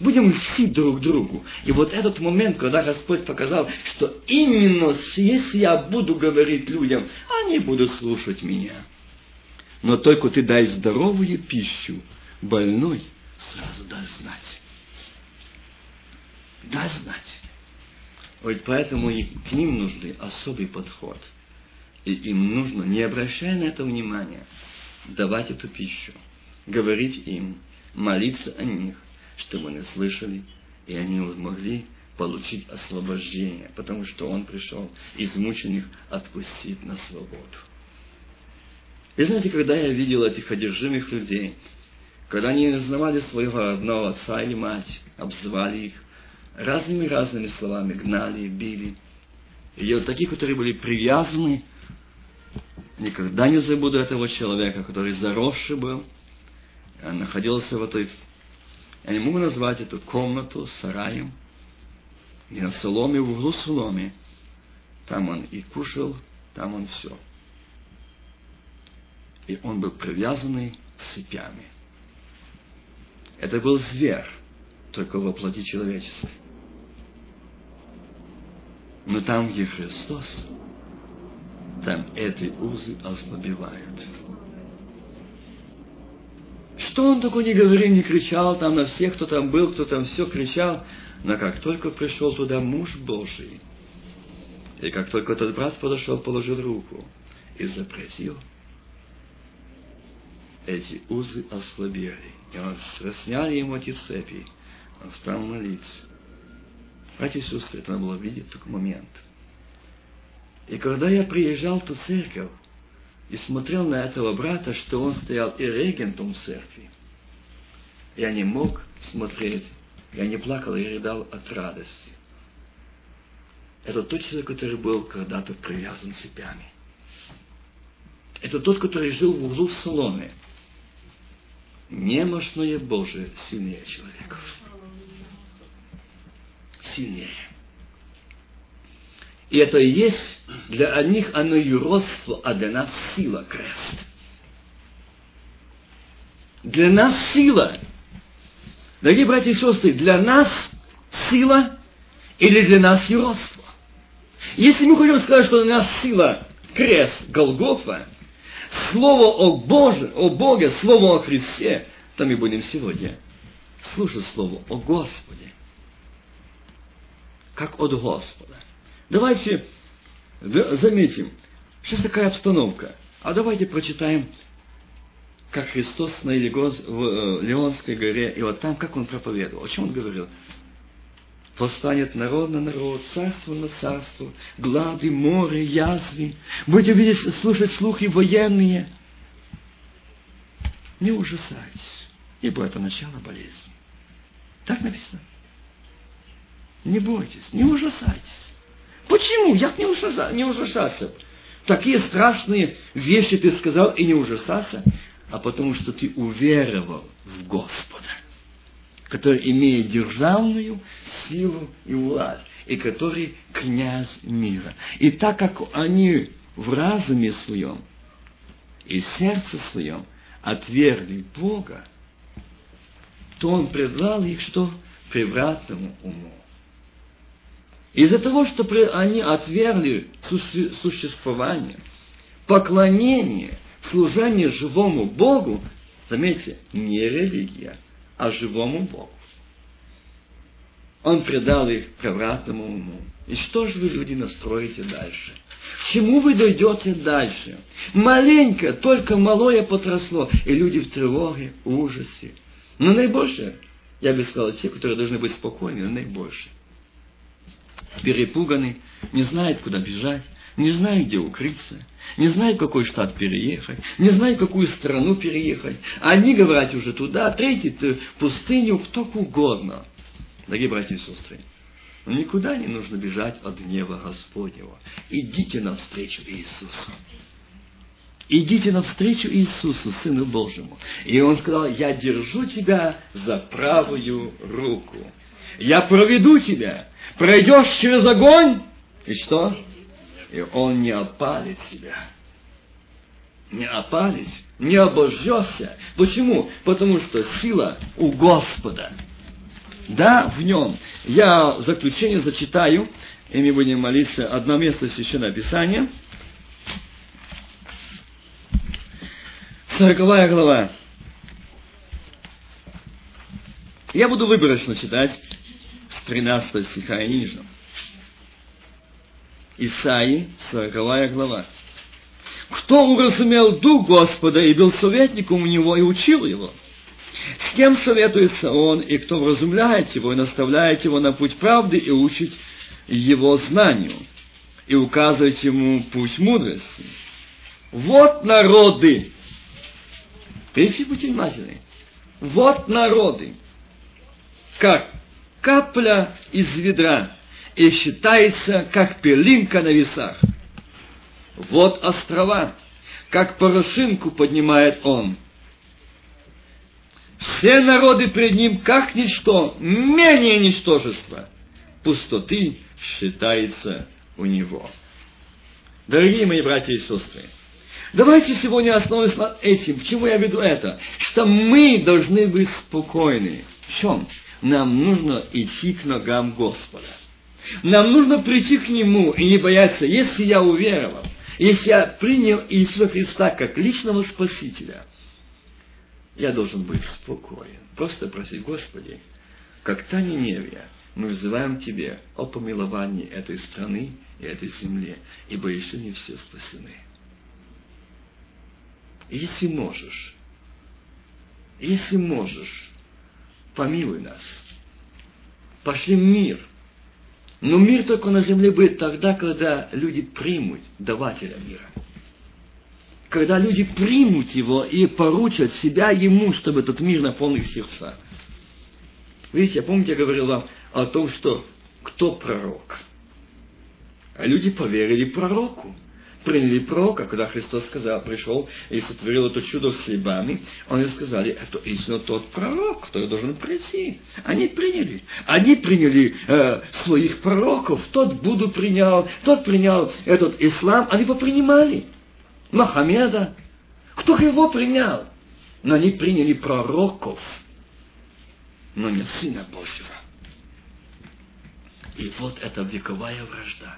Будем льстить друг другу. И вот этот момент, когда Господь показал, что именно если я буду говорить людям, они будут слушать меня. Но только ты дай здоровую пищу, больной сразу дай знать. Дай знать. Вот поэтому и к ним нужен особый подход. И им нужно, не обращая на это внимания, давать эту пищу, говорить им, молиться о них, чтобы они слышали, и они могли получить освобождение, потому что Он пришел измученных отпустить на свободу. И знаете, когда я видел этих одержимых людей, когда они узнавали своего родного отца или мать, обзывали их разными-разными словами, гнали, били. И вот такие, которые были привязаны, никогда не забуду этого человека, который заросший был, он находился в этой я не могу назвать эту комнату сараем, и на соломе, в углу соломе. Там он и кушал, там он все. И он был привязанный цепями. Это был зверь, только во плоти человеческой. Но там, где Христос, там эти узы ослабевают. Что он такой не говорил, не кричал там на всех, кто там был, кто там все кричал. Но как только пришел туда муж Божий, и как только этот брат подошел, положил руку и запретил, эти узы ослабели. И он сняли ему эти цепи. Он стал молиться. Братья и сестры, это надо было видеть такой момент. И когда я приезжал в ту церковь и смотрел на этого брата, что он стоял и регентом церкви, я не мог смотреть, я не плакал, я рыдал от радости. Это тот человек, который был когда-то привязан цепями. Это тот, который жил в углу салоне. Немощное Божие сильнее человеков. Сильнее. И это и есть для них оно юродство, а для нас сила крест. Для нас сила. Дорогие братья и сестры, для нас сила или для нас юродство? Если мы хотим сказать, что для нас сила крест Голгофа, слово о Боже, о Боге, слово о Христе, то мы будем сегодня слушать слово о Господе, как от Господа. Давайте заметим, сейчас такая обстановка. А давайте прочитаем, как Христос на э, Леонской горе, и вот там, как Он проповедовал. О чем Он говорил? Восстанет народ на народ, царство на царство, глады, море, язвы. Будете видеть, слушать слухи военные. Не ужасайтесь, ибо это начало болезни. Так написано. Не бойтесь, не ужасайтесь. Почему? Я не, ужаса, не ужасаться. Такие страшные вещи ты сказал и не ужасаться, а потому что ты уверовал в Господа, который имеет державную силу и власть, и который князь мира. И так как они в разуме своем и сердце своем отвергли Бога, то Он предал их что? Превратному уму. Из-за того, что они отвергли существование, поклонение, служение живому Богу, заметьте, не религия, а живому Богу. Он предал их превратному уму. И что же вы, люди, настроите дальше? К чему вы дойдете дальше? Маленько, только малое потросло, и люди в тревоге, ужасе. Но наибольшее, я бы сказал, те, которые должны быть спокойны, но наибольшее перепуганы, не знают, куда бежать, не знают, где укрыться, не знают, в какой штат переехать, не знают, в какую страну переехать. Одни говорят уже туда, третьи в пустыню, кто угодно. Дорогие братья и сестры, никуда не нужно бежать от гнева Господнего. Идите навстречу Иисусу. Идите навстречу Иисусу, Сыну Божьему. И Он сказал, я держу тебя за правую руку. Я проведу тебя. Пройдешь через огонь, и что? И он не опалит тебя. Не опалит, не обожжешься. Почему? Потому что сила у Господа. Да, в нем. Я заключение зачитаю, и мы будем молиться одно место Священного Писания. Сороковая глава. Я буду выборочно читать. 13 стиха и ниже. Исаи, 40 глава. Кто уразумел Дух Господа и был советником у Него и учил Его? С кем советуется Он, и кто вразумляет Его, и наставляет Его на путь правды и учит Его знанию, и указывает Ему путь мудрости? Вот народы. Видите, будьте внимательны. Вот народы. Как? Капля из ведра и считается, как пылинка на весах. Вот острова, как порошинку поднимает он. Все народы пред ним, как ничто, менее ничтожество. Пустоты считается у него. Дорогие мои братья и сестры, давайте сегодня остановимся над этим. К чему я веду это? Что мы должны быть спокойны. В чем? Нам нужно идти к ногам Господа. Нам нужно прийти к Нему и не бояться, если я уверовал, если я принял Иисуса Христа как личного Спасителя, я должен быть спокоен. Просто просить, Господи, как та Ниневия, мы взываем Тебе о помиловании этой страны и этой земли, ибо еще не все спасены. Если можешь, если можешь, помилуй нас. Пошли мир. Но мир только на земле будет тогда, когда люди примут давателя мира. Когда люди примут его и поручат себя ему, чтобы этот мир наполнил сердца. Видите, я помните, я говорил вам о том, что кто пророк? А люди поверили пророку приняли пророка, когда Христос сказал, пришел и сотворил это чудо с хлебами, они сказали, это истинно тот пророк, который должен прийти. Они приняли. Они приняли э, своих пророков. Тот Буду принял, тот принял этот ислам, они его принимали. Мохаммеда. Кто его принял? Но они приняли пророков, но не Сына Божьего. И вот это вековая вражда.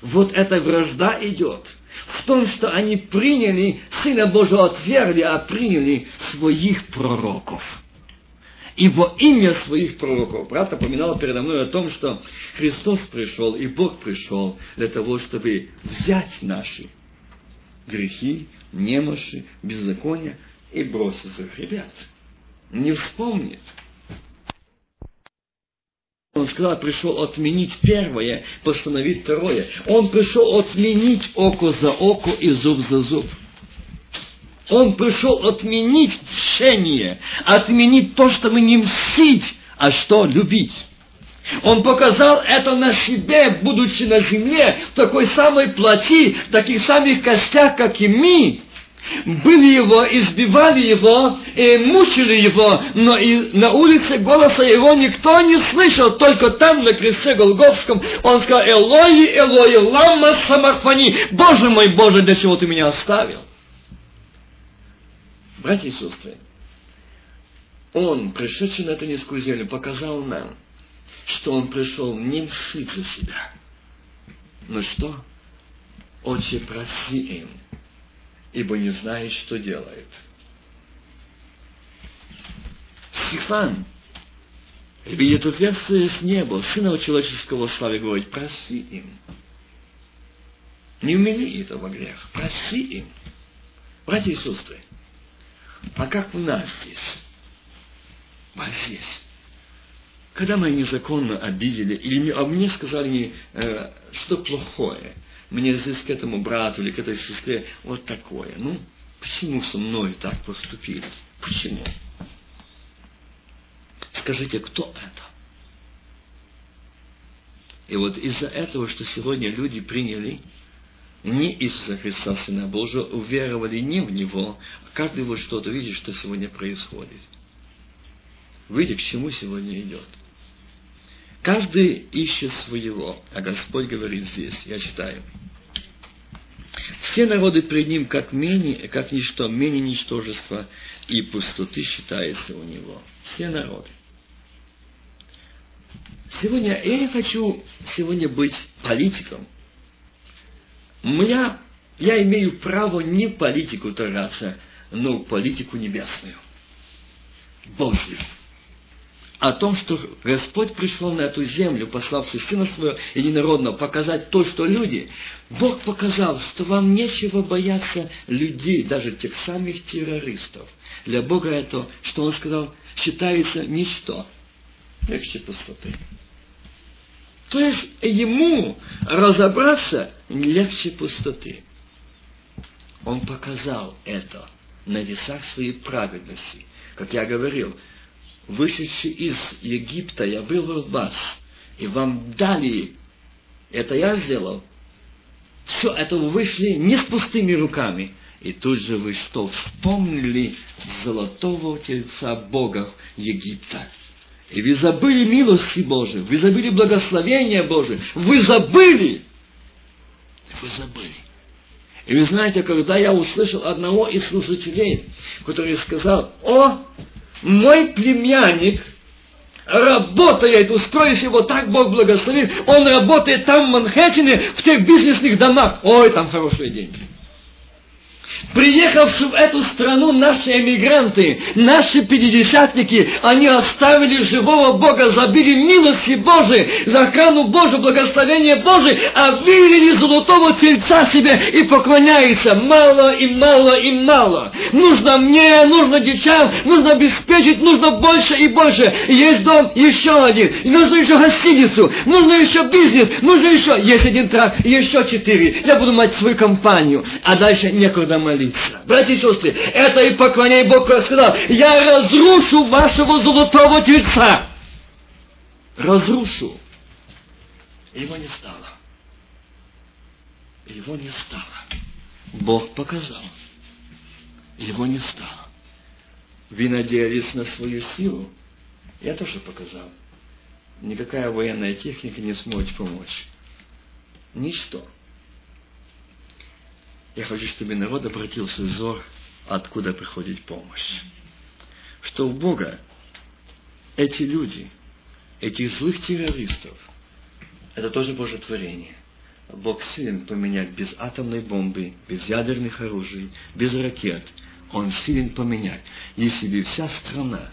Вот эта вражда идет в том, что они приняли, Сына Божьего отвергли, а приняли своих пророков. И во имя своих пророков. Брат напоминал передо мной о том, что Христос пришел, и Бог пришел для того, чтобы взять наши грехи, немощи, беззакония и бросить их ребят. Не вспомнит. Он сказал, пришел отменить первое, постановить второе. Он пришел отменить око за око и зуб за зуб. Он пришел отменить тщение, отменить то, что мы не мстить, а что любить. Он показал это на себе, будучи на земле, в такой самой плоти, в таких самых костях, как и мы были его, избивали его, и мучили его, но и на улице голоса его никто не слышал, только там, на кресте Голговском, он сказал, Элои, Элои, лама самарфани, Боже мой, Боже, для чего ты меня оставил? Братья и сестры, он, пришедший на эту низкую землю, показал нам, что он пришел не мстить за себя. Но что? Отче, проси им, ибо не знает, что делает. Стефан видит отверстие с неба, Сына Человеческого славы, говорит, проси им. Не умели этого грех, проси им. Братья и сестры, а как у нас здесь? Вот здесь. Когда мы незаконно обидели, или а мне сказали э, что плохое – мне здесь к этому брату или к этой сестре вот такое. Ну, почему со мной так поступили? Почему? Скажите, кто это? И вот из-за этого, что сегодня люди приняли не Иисуса Христа, Сына Божьего, уверовали не в Него, а каждый вот что-то видит, что сегодня происходит. Видите, к чему сегодня идет. Каждый ищет своего, а Господь говорит здесь, я читаю. Все народы пред ним как, менее, как ничто, менее ничтожества и пустоты считается у него. Все народы. Сегодня я не хочу сегодня быть политиком. Меня, я имею право не политику тараться, но политику небесную. Божью о том, что Господь пришел на эту землю, пославший Сына Своего Единородного, показать то, что люди. Бог показал, что вам нечего бояться людей, даже тех самых террористов. Для Бога это, что Он сказал, считается ничто. Легче пустоты. То есть ему разобраться легче пустоты. Он показал это на весах своей праведности. Как я говорил, вышедший из Египта, я вывел вас, и вам дали, это я сделал. Все это вы вышли не с пустыми руками. И тут же вы что, вспомнили золотого тельца Бога Египта. И вы забыли милости Божии, вы забыли благословения Божие, вы забыли. Вы забыли. И вы знаете, когда я услышал одного из служителей, который сказал, о, мой племянник работает, устроив его так Бог благословит, он работает там в Манхэттене, в тех бизнесных домах. Ой, там хорошие деньги. Приехавшие в эту страну наши эмигранты, наши пятидесятники, они оставили живого Бога, забили милости Божией, за охрану Божию, благословение Божие, а видели золотого тельца себе и поклоняются. Мало и мало и мало. Нужно мне, нужно детям, нужно обеспечить, нужно больше и больше. Есть дом, еще один. Нужно еще гостиницу, нужно еще бизнес, нужно еще... Есть один трак, еще четыре. Я буду мать свою компанию. А дальше некуда молиться. Братья и сестры, это и поклоняй Бог сказал, я разрушу вашего золотого тельца. Разрушу. Его не стало. Его не стало. Бог показал. Его не стало. Вы надеялись на свою силу? Я тоже показал. Никакая военная техника не сможет помочь. Ничто. Я хочу, чтобы народ обратил свой взор, откуда приходит помощь. Что у Бога эти люди, этих злых террористов, это тоже Божье творение. Бог силен поменять без атомной бомбы, без ядерных оружий, без ракет. Он силен поменять. Если бы вся страна,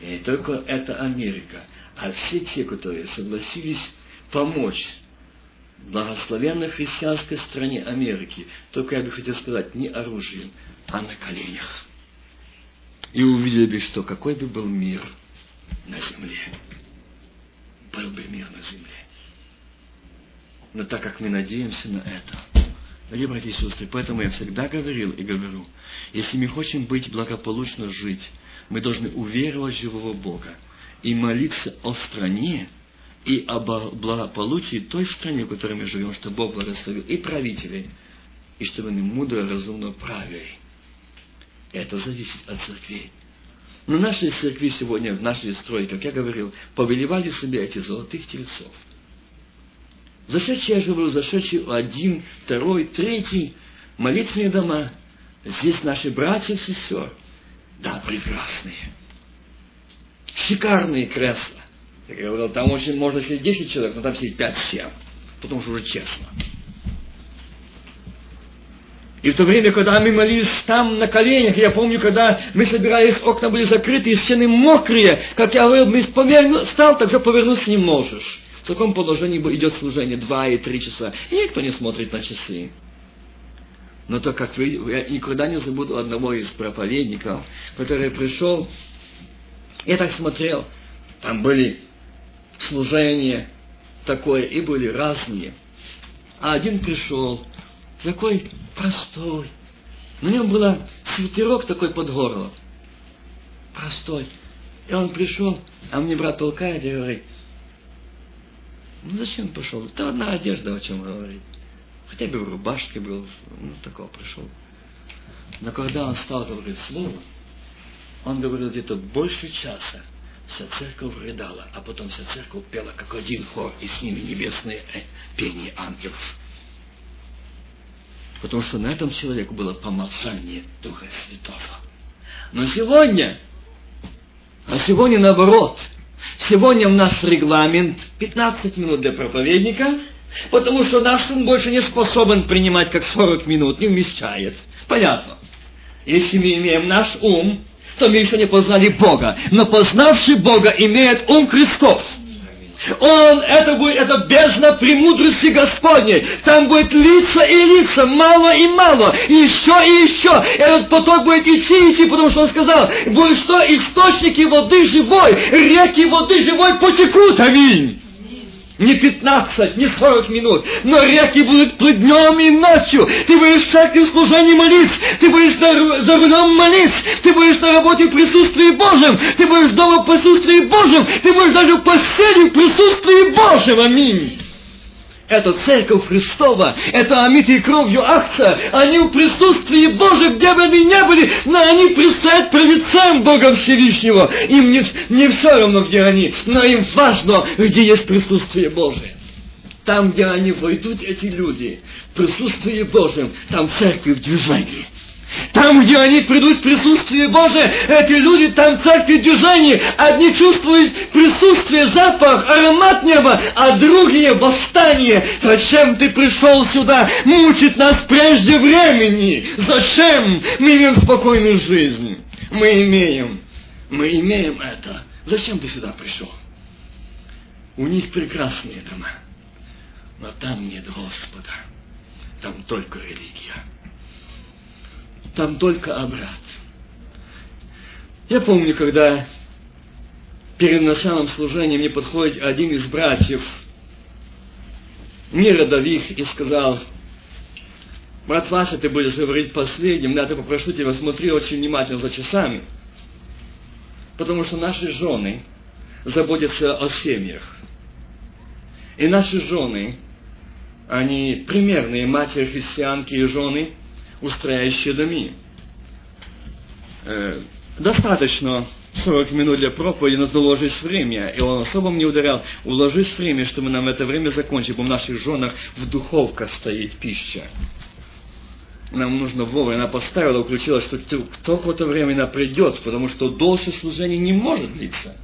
и не только это Америка, а все те, которые согласились помочь благословенной христианской стране Америки, только я бы хотел сказать, не оружием, а на коленях. И увидели бы, что какой бы был мир на земле. Был бы мир на земле. Но так как мы надеемся на это, дорогие братья и сестры, поэтому я всегда говорил и говорю, если мы хотим быть благополучно жить, мы должны уверовать в живого Бога и молиться о стране, и о благополучии той стране, в которой мы живем, чтобы Бог благословил и правителей, и чтобы они мудро, разумно правили. Это зависит от церквей. Но наши церкви сегодня, в нашей строй, как я говорил, повелевали себе эти золотых тельцов. Зашедшие, я же говорю, зашедшие один, второй, третий, молитвенные дома. Здесь наши братья и сестер. Да, прекрасные. Шикарные кресла. Я говорил, там очень можно сидеть 10 человек, но там сидит 5-7, потому что уже честно. И в то время, когда мы молились там на коленях, я помню, когда мы собирались, окна были закрыты, и стены мокрые, как я говорил, мы поверну, стал, так же повернуться не можешь. В таком положении идет служение два и три часа, и никто не смотрит на часы. Но то, как вы, я никогда не забуду одного из проповедников, который пришел, я так смотрел, там были служение такое, и были разные. А один пришел, такой простой. На нем был свитерок такой под горло. Простой. И он пришел, а мне брат толкает и говорит, ну зачем пошел? Да одна одежда, о чем говорит. Хотя бы в рубашке был, ну такого пришел. Но когда он стал говорить слово, он говорил где-то больше часа вся церковь рыдала, а потом вся церковь пела как один хор, и с ними небесные э, пение ангелов. Потому что на этом человеку было помазание Духа Святого. Но сегодня, а сегодня наоборот, сегодня у нас регламент 15 минут для проповедника, потому что наш ум больше не способен принимать как 40 минут, не вмещает. Понятно. Если мы имеем наш ум, то мы еще не познали Бога. Но познавший Бога имеет ум Христов. Он, это будет, это бездна премудрости Господней. Там будет лица и лица, мало и мало, и еще и еще. Этот поток будет идти, идти, потому что он сказал, будет что? Источники воды живой, реки воды живой потекут. Аминь не 15, не 40 минут, но реки будут плыть днем и ночью. Ты будешь в церкви в служении молиться, ты будешь за рулем молиться, ты будешь на работе в присутствии Божьем, ты будешь дома в присутствии Божьем, ты будешь даже в постели в присутствии Божьем. Аминь. Это церковь Христова, это омитые кровью акция. Они в присутствии Божьем, где бы они ни были, но они предстоят пред лицем Бога Всевышнего. Им не, не все равно, где они, но им важно, где есть присутствие Божие. Там, где они войдут, эти люди, в присутствии Божьем, там церковь в движении. Там, где они придут в присутствие Божие, эти люди там церкви движений. Одни чувствуют присутствие, запах, аромат неба, а другие восстание. Зачем ты пришел сюда мучить нас прежде времени? Зачем? Мы имеем спокойную жизнь. Мы имеем. Мы имеем это. Зачем ты сюда пришел? У них прекрасные дома. Но там нет Господа. Там только религия. Там только обрат. Я помню, когда перед началом служения мне подходит один из братьев, не родових, и сказал, брат Вася, ты будешь говорить последним, я тебя попрошу тебя, смотри очень внимательно за часами, потому что наши жены заботятся о семьях. И наши жены, они примерные матери христианки и жены, устрояющие доми. Э, достаточно 40 минут для проповеди, но уложить время. И он особо мне ударял, уложись время, чтобы нам это время закончить, потому в наших женах в духовка стоит пища. Нам нужно вовремя. Она поставила, включила, что кто какое-то время она придет, потому что дольше служение не может длиться.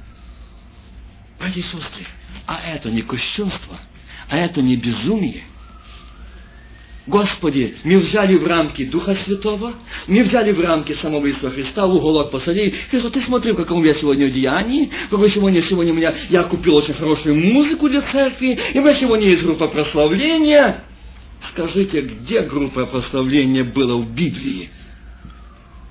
Братья и сестры, а это не кощунство, а это не безумие. Господи, мы взяли в рамки Духа Святого, мы взяли в рамки самого Иисуса Христа, в уголок посадили. Христос, ты смотри, в каком я сегодня одеянии, какой сегодня, сегодня у меня, я купил очень хорошую музыку для церкви, и у меня сегодня есть группа прославления. Скажите, где группа прославления была в Библии?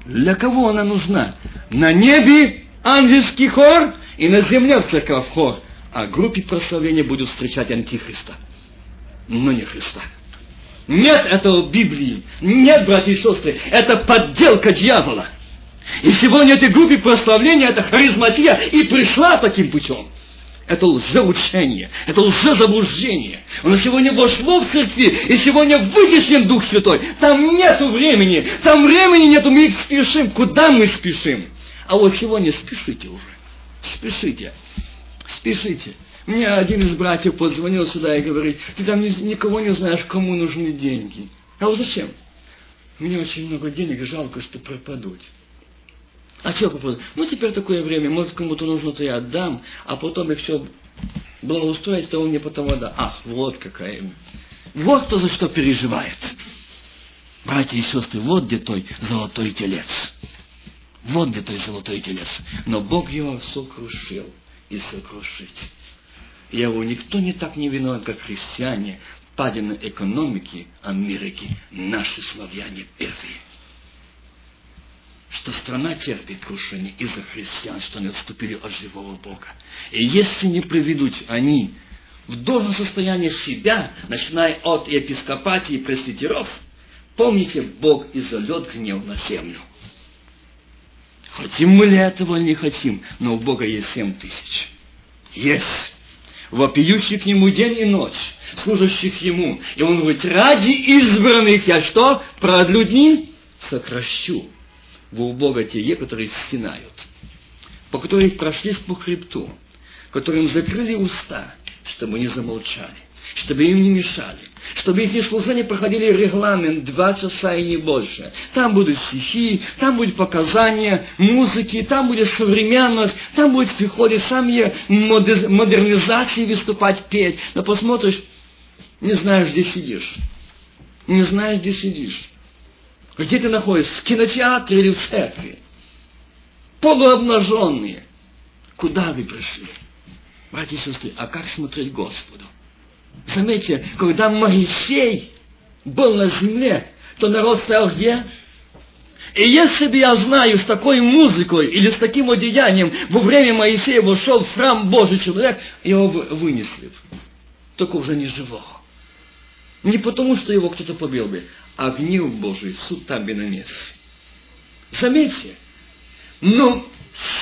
Для кого она нужна? На небе ангельский хор и на земле церковь хор а группе прославления будут встречать Антихриста, но не Христа. Нет этого в Библии. Нет, братья и сестры. Это подделка дьявола. И сегодня этой группе прославления, это харизматия, и пришла таким путем. Это лжеучение, это лжезаблуждение. Оно сегодня вошло в церкви, и сегодня вытеснен Дух Святой. Там нету времени, там времени нету, мы спешим. Куда мы спешим? А вот сегодня спешите уже. Спешите спешите. Мне один из братьев позвонил сюда и говорит, ты там никого не знаешь, кому нужны деньги. А вот зачем? Мне очень много денег, жалко, что пропадут. А что пропадут? Ну, теперь такое время, может, кому-то нужно, то я отдам, а потом я все благоустроить, то он мне потом отдаст. Ах, вот какая. Вот кто за что переживает. Братья и сестры, вот где той золотой телец. Вот где той золотой телец. Но Бог его сокрушил и сокрушить. Его никто не так не виноват, как христиане, падения экономики Америки, наши славяне первые. Что страна терпит крушение из-за христиан, что они отступили от живого Бога. И если не приведут они в должное состояние себя, начиная от епископатии и пресвитеров, помните, Бог изольет гнев на землю. Хотим мы ли этого или не хотим, но у Бога есть семь тысяч. Есть. Вопиющих к Нему день и ночь, служащих Ему. И Он говорит, ради избранных я что? Продлю дни? Сокращу. Во у Бога те, которые стенают, по которым прошлись по хребту, которым закрыли уста, чтобы не замолчали чтобы им не мешали, чтобы их служения проходили регламент два часа и не больше. Там будут стихи, там будут показания музыки, там будет современность, там будет в приходе сами модернизации выступать, петь. Но посмотришь, не знаешь, где сидишь. Не знаешь, где сидишь. Где ты находишься? В кинотеатре или в церкви? Полуобнаженные. Куда вы пришли? Братья и сестры, а как смотреть Господу? Заметьте, когда Моисей был на земле, то народ стоял где? И если бы я знаю с такой музыкой или с таким одеянием во время Моисея вошел в храм Божий человек, его бы вынесли. Только уже не живого. Не потому, что его кто-то побил бы, а гнев Божий, суд там бы на месте. Заметьте, но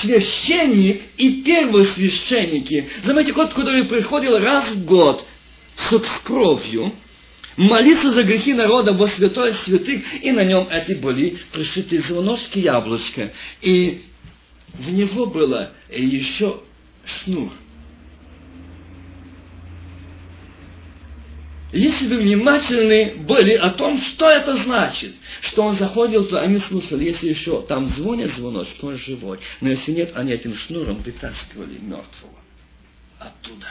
священник и первосвященники, заметьте, кот, который приходил раз в год, с кровью, молиться за грехи народа во святой святых, и на нем эти были пришиты звоночки яблочка. И в него было еще шнур. если бы внимательны были о том, что это значит, что он заходил, то они слушали, если еще там звонят звоночек, он живой. Но если нет, они этим шнуром вытаскивали мертвого оттуда.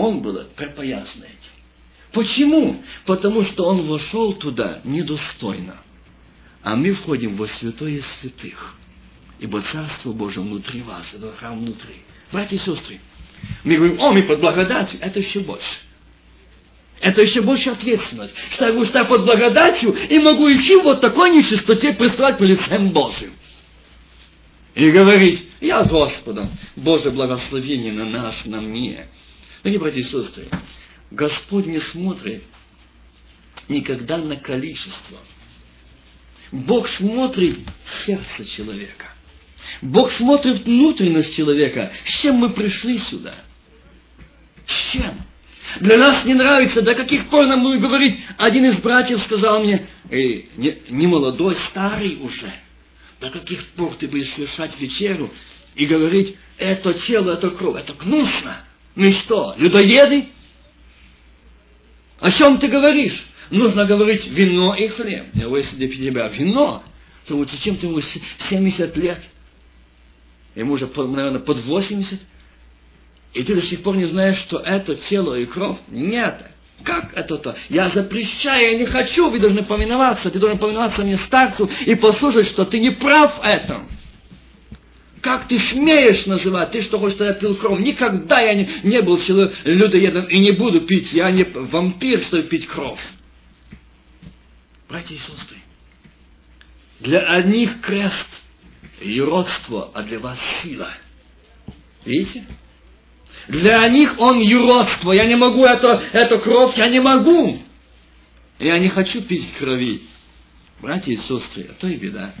Он был препоясан этим. Почему? Потому что он вошел туда недостойно. А мы входим во святое святых. Ибо Царство Божие внутри вас, это храм внутри. Братья и сестры, мы говорим, о, мы под благодатью. Это еще больше. Это еще больше ответственность. Говорю, что я под благодатью и могу идти вот такой нечистоте представать по лицем Божьим. И говорить, я с Господом, Божье благословение на нас, на мне. Дорогие братья и сестры, Господь не смотрит никогда на количество. Бог смотрит сердце человека. Бог смотрит внутренность человека. С чем мы пришли сюда? С чем? Для нас не нравится, до каких пор нам будет говорить. Один из братьев сказал мне, Эй, не, не молодой, старый уже. До каких пор ты будешь совершать вечеру и говорить, это тело, это кровь, это гнусно. Мы что, людоеды? О чем ты говоришь? Нужно говорить вино и хлеб. Если для тебя вино, то вот зачем ты ему 70 лет? ему уже, наверное, под 80, и ты до сих пор не знаешь, что это тело и кровь. Нет. Как это-то? Я запрещаю, я не хочу, вы должны повиноваться. Ты должен повиноваться мне, старцу, и послушать, что ты не прав в этом. Как ты смеешь называть? Ты что хочешь, что я пил кровь? Никогда я не, не был человек людоедом и не буду пить. Я не вампир, чтобы пить кровь. Братья и сестры, для одних крест – юродство, а для вас сила. Видите? Для них он юродство. Я не могу это, эту кровь, я не могу. Я не хочу пить крови. Братья и сестры, а то и беда,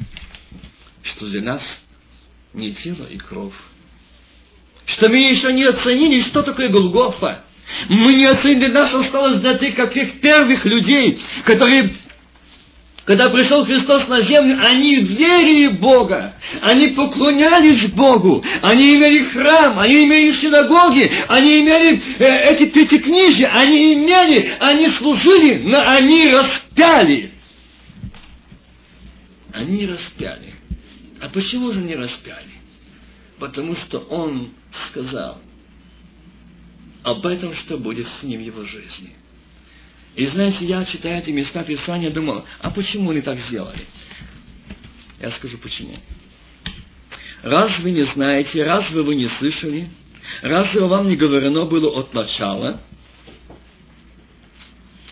что для нас не тело и кровь. Что мы еще не оценили, что такое Голгофа. Мы не оценили, нас осталось для тех каких первых людей, которые когда пришел Христос на землю, они верили в Бога, они поклонялись Богу, они имели храм, они имели синагоги, они имели э, эти пятикнижия, они имели, они служили, но они распяли. Они распяли. А почему же не распяли? Потому что Он сказал об этом, что будет с ним в его жизни. И знаете, я, читая эти места Писания, думал, а почему они так сделали? Я скажу почему. Раз вы не знаете, раз вы не слышали, разве вам не говорено было от начала,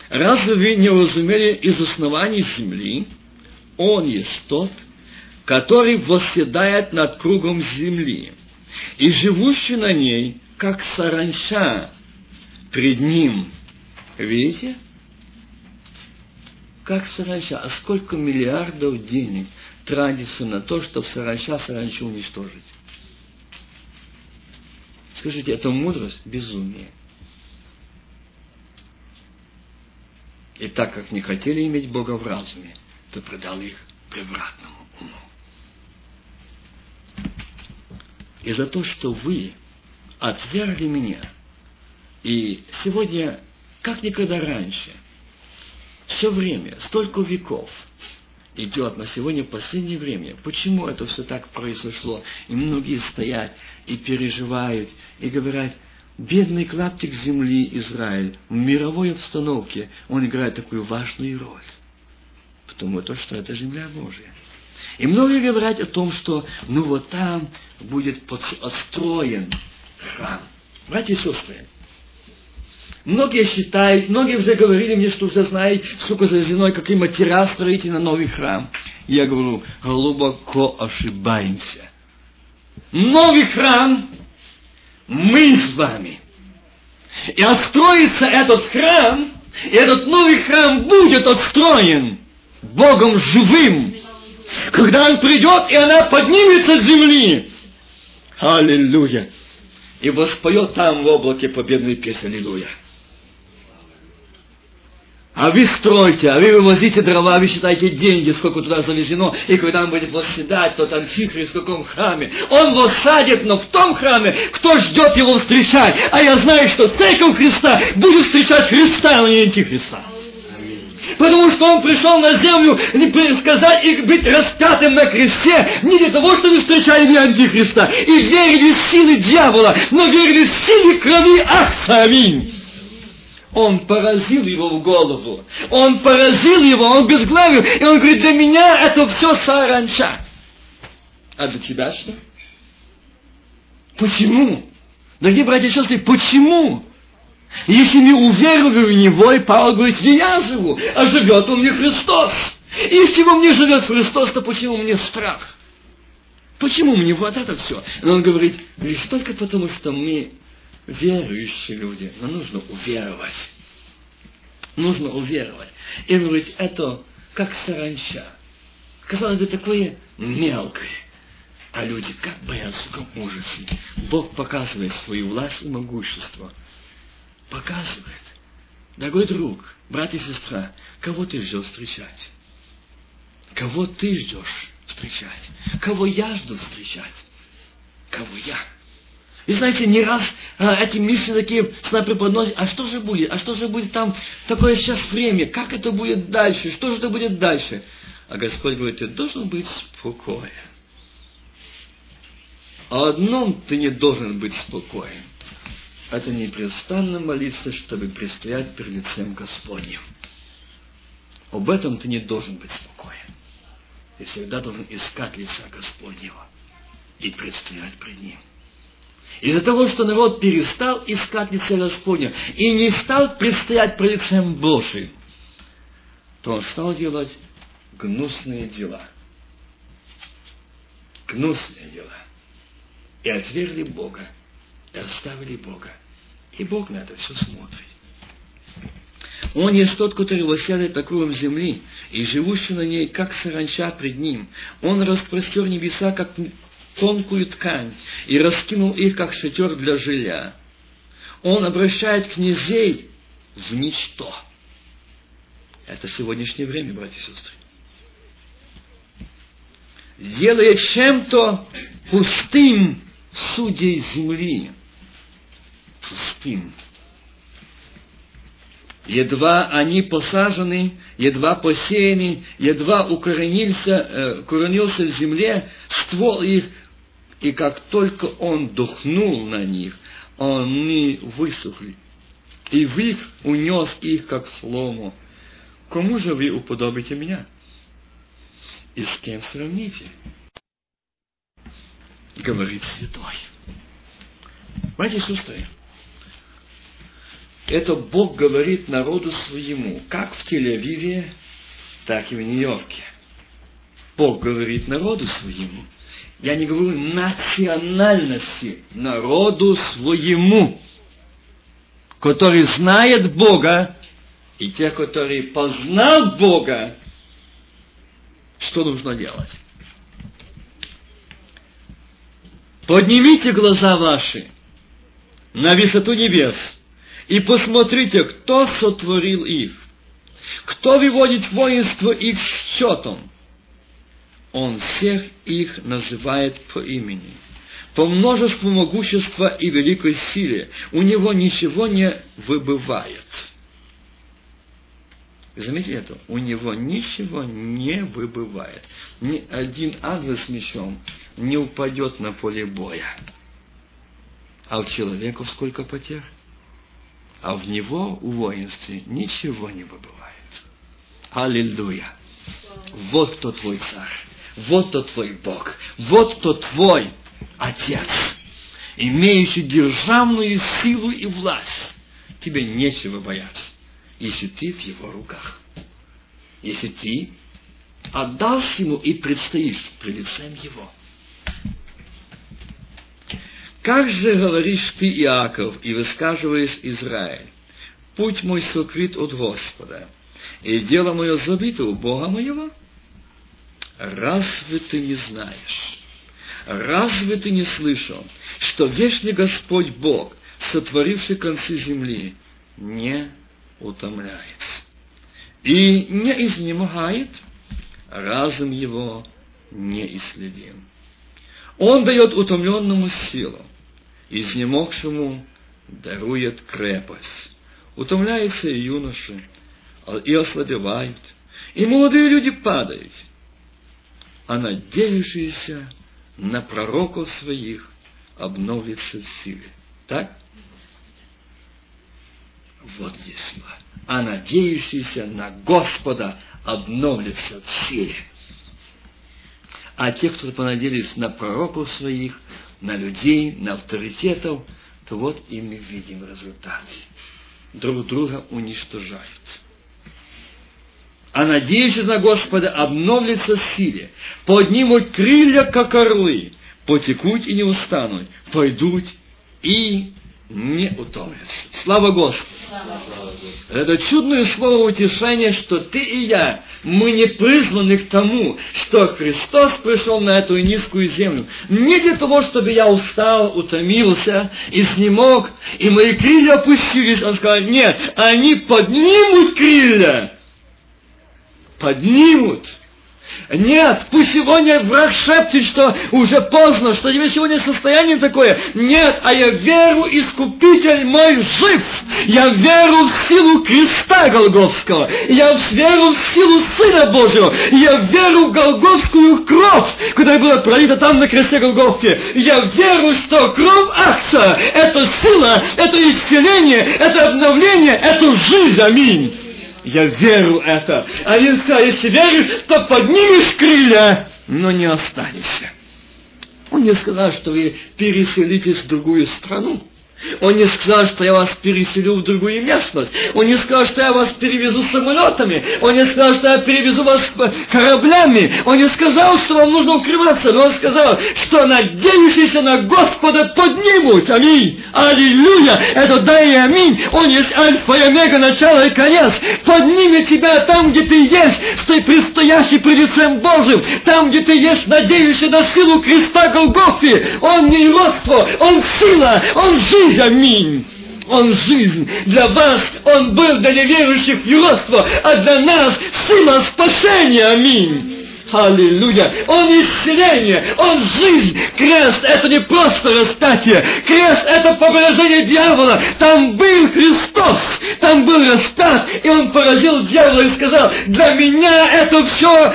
разве вы не разумели из оснований земли, Он есть тот, который восседает над кругом земли, и живущий на ней, как саранча, пред ним. Видите? как саранча. А сколько миллиардов денег тратится на то, чтобы саранча саранчу уничтожить? Скажите, это мудрость? Безумие. И так как не хотели иметь Бога в разуме, то предал их превратному уму. И за то, что вы отвергли меня, и сегодня, как никогда раньше – все время, столько веков идет на сегодня последнее время. Почему это все так произошло? И многие стоят и переживают, и говорят, бедный клаптик земли Израиль в мировой обстановке, он играет такую важную роль. Потому что это земля Божья. И многие говорят о том, что ну вот там будет отстроен храм. Братья и сестры, Многие считают, многие уже говорили мне, что уже знают, сколько завезено, какие материалы строите на новый храм. Я говорю, глубоко ошибаемся. Новый храм мы с вами. И отстроится этот храм, и этот новый храм будет отстроен Богом живым, когда Он придет, и она поднимется с земли. Аллилуйя. И воспоет там в облаке победную песню. Аллилуйя. А вы стройте, а вы вывозите дрова, вы считаете деньги, сколько туда завезено, и когда он будет восседать, тот антихрист в каком храме. Он воссадит, но в том храме, кто ждет его встречать. А я знаю, что церковь Христа будет встречать Христа, а не антихриста. Потому что он пришел на землю не сказать и быть распятым на кресте не для того, чтобы встречали антихриста и верили в силы дьявола, но верили в силы крови Ахса. Аминь. Он поразил его в голову. Он поразил его, он безглавил. И он говорит, для меня это все саранча. А для тебя что? Почему? Дорогие братья и сестры, почему? Если мы уверовали в Него, и Павел говорит, не я живу, а живет во мне Христос. Если во мне живет Христос, то почему мне страх? Почему мне вот это все? И он говорит, лишь только потому, что мы верующие люди, но нужно уверовать. Нужно уверовать. И он говорит, это как саранча. Казалось бы, такое мелкое. А люди как боятся в ужасе. Бог показывает свою власть и могущество. Показывает. Дорогой друг, брат и сестра, кого ты ждешь встречать? Кого ты ждешь встречать? Кого я жду встречать? Кого я? И знаете, не раз а, эти мысли такие с нами преподносят, а что же будет? А что же будет там такое сейчас время? Как это будет дальше? Что же это будет дальше? А Господь говорит, ты должен быть спокоен. О одном ты не должен быть спокоен. Это непрестанно молиться, чтобы предстоять перед лицем Господним. Об этом ты не должен быть спокоен. Ты всегда должен искать лица Господнего и предстоять пред Ним. Из-за того, что народ перестал искать лице Господня и не стал предстоять пред лицем Божьим, то он стал делать гнусные дела. Гнусные дела. И отвергли Бога, и оставили Бога. И Бог на это все смотрит. Он есть тот, который восседает на кругом земли, и живущий на ней, как саранча пред ним. Он распростер небеса, как тонкую ткань и раскинул их, как шатер для жилья. Он обращает князей в ничто. Это сегодняшнее время, братья и сестры. Делая чем-то пустым судей земли. Пустым. Едва они посажены, едва посеяны, едва укоренился, э, укоренился в земле, ствол их и как только он духнул на них, они высохли. И вих унес их, как слому. Кому же вы уподобите меня? И с кем сравните? Говорит святой. Братья и сестры, это Бог говорит народу своему, как в Тель-Авиве, так и в Нью-Йорке. Бог говорит народу своему – я не говорю национальности, народу своему, который знает Бога, и те, которые познал Бога, что нужно делать? Поднимите глаза ваши на высоту небес и посмотрите, кто сотворил их, кто выводит воинство их счетом, он всех их называет по имени. По множеству могущества и великой силе у него ничего не выбывает. Заметьте это? У него ничего не выбывает. Ни один ангел с мечом не упадет на поле боя. А у человека сколько потерь? А в него, у воинстве, ничего не выбывает. Аллилуйя! Вот кто твой царь вот тот твой Бог, вот кто твой Отец, имеющий державную силу и власть. Тебе нечего бояться, если ты в его руках. Если ты отдашь ему и предстоишь пред лицем его. Как же говоришь ты, Иаков, и высказываешь Израиль? Путь мой сокрыт от Господа, и дело мое забито у Бога моего? разве ты не знаешь, разве ты не слышал, что вечный Господь Бог, сотворивший концы земли, не утомляется, и не изнемогает, разум его неисследим. Он дает утомленному силу, изнемогшему дарует крепость. Утомляются и юноши, а и ослабевают, и молодые люди падают, а надеющиеся на пророков своих обновится в силе. Так? Вот здесь. А надеющийся на Господа обновится в силе. А те, кто понадеялись на пророков своих, на людей, на авторитетов, то вот и мы видим результат. Друг друга уничтожают. А надеющийся на Господа обновится силе, поднимут крылья, как орлы, потекут и не устанут, пойдут и не утомятся. Слава Господу! Это чудное слово утешения, что ты и я, мы не призваны к тому, что Христос пришел на эту низкую землю. Не для того, чтобы я устал, утомился, и снемог, и мои крылья опустились. Он сказал, нет, они поднимут крылья. Поднимут. Нет, пусть сегодня враг шепчет, что уже поздно, что тебе сегодня состояние такое. Нет, а я веру, искупитель мой жив. Я веру в силу креста Голговского. Я веру в силу Сына Божьего. Я веру в Голговскую кровь, которая была пролита там на кресте Голговки. Я веру, что кровь Акса – это сила, это исцеление, это обновление, это жизнь. Аминь. Я верю это. Один сказал, если веришь, то поднимешь крылья, но не останешься. Он не сказал, что вы переселитесь в другую страну. Он не сказал, что я вас переселю в другую местность. Он не сказал, что я вас перевезу самолетами. Он не сказал, что я перевезу вас кораблями. Он не сказал, что вам нужно укрываться. Но он сказал, что надеющиеся на Господа поднимут. Аминь. Аллилуйя. Это да и аминь. Он есть альфа и омега, начало и конец. Поднимет тебя там, где ты есть, стой предстоящий пред лицем Божьим. Там, где ты есть, надеющийся на силу креста Голгофи. Он не родство, он сила, он жизнь жизнь, аминь. Он жизнь. Для вас Он был для неверующих юродство, а для нас сила спасения, аминь. Аллилуйя! Он исцеление, Он жизнь. Крест – это не просто распятие. Крест – это побеждение дьявола. Там был Христос, там был распят, и Он поразил дьявола и сказал, для меня это все,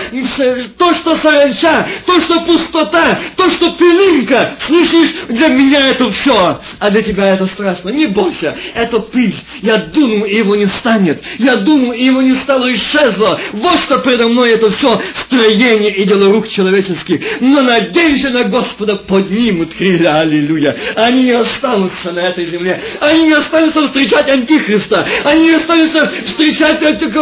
то, что саранча, то, что пустота, то, что пылинка. Слышишь, для меня это все. А для тебя это страшно. Не бойся, это пыль. Я думаю, и его не станет. Я думаю, и его не стало, исчезло. Вот что предо мной это все строение творение и дело рук человеческих, но надейся на Господа поднимут крылья, аллилуйя. Они не останутся на этой земле, они не останутся встречать Антихриста, они не останутся встречать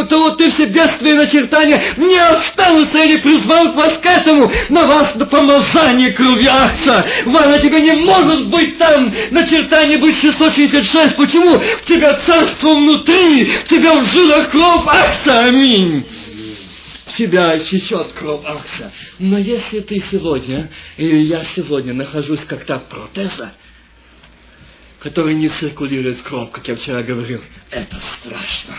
того, ты все бедствия и начертания, не останутся, я не призвал вас к этому, на вас на помазание крови Акса. Ваня, тебе не может быть там начертание быть 666. Почему? В тебя царство внутри, в тебя в жилах кровь Акса. Аминь тебя течет кровь Акса. Но если ты сегодня, или я сегодня нахожусь как та протеза, который не циркулирует кровь, как я вчера говорил, это страшно.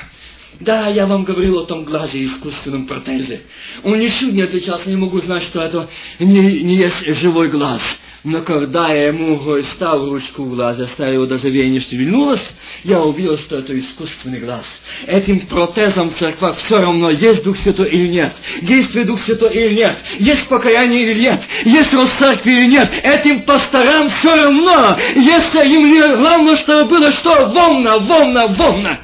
Да, я вам говорил о том глазе искусственном протезе. Он ничуть не отличался, не могу знать, что это не, не есть живой глаз. Но когда я ему стал ручку в глаз, оставил его даже вея не шевельнулась, я увидел, что это искусственный глаз. Этим протезом в церквах все равно, есть Дух Святой или нет, действует Дух Святой или нет, есть покаяние или нет, есть рост церкви или нет. Этим пасторам все равно, если им главное, чтобы было что? Волна, волна, волна.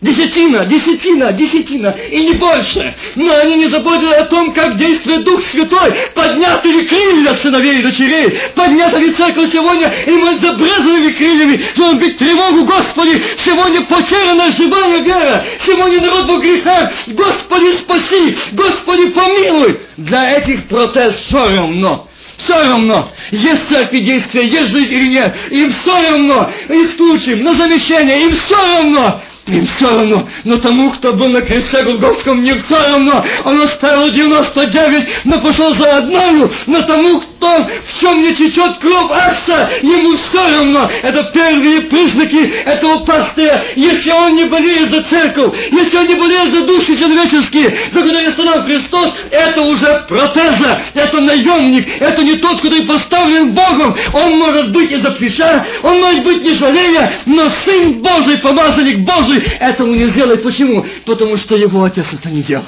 Десятина, десятина, десятина, и не больше. Но они не заботили о том, как действует Дух Святой. Поднят ли крылья сыновей и дочерей? Поднята ли церковь сегодня? И мы забрезали крыльями. Должен быть тревогу, Господи. Сегодня потеряна живая вера. Сегодня народ во грехах. Господи, спаси. Господи, помилуй. Для этих протез все равно. Все равно, есть церкви действия, есть жизнь или нет. Им все равно. Исключим на замещение. Им все равно. Им все равно, но тому, кто был на кресте Голговском, не все равно. Он оставил 99, но пошел за одною, но тому, том, в чем не течет кровь акса, ему все равно. Это первые признаки этого пастыря. Если он не болеет за церковь, если он не болеет за души человеческие, за которые стал Христос, это уже протеза, это наемник, это не тот, который поставлен Богом. Он может быть из-за плеча, он может быть не жалея, но Сын Божий, помазанник Божий, этого не сделает. Почему? Потому что его отец это не делал.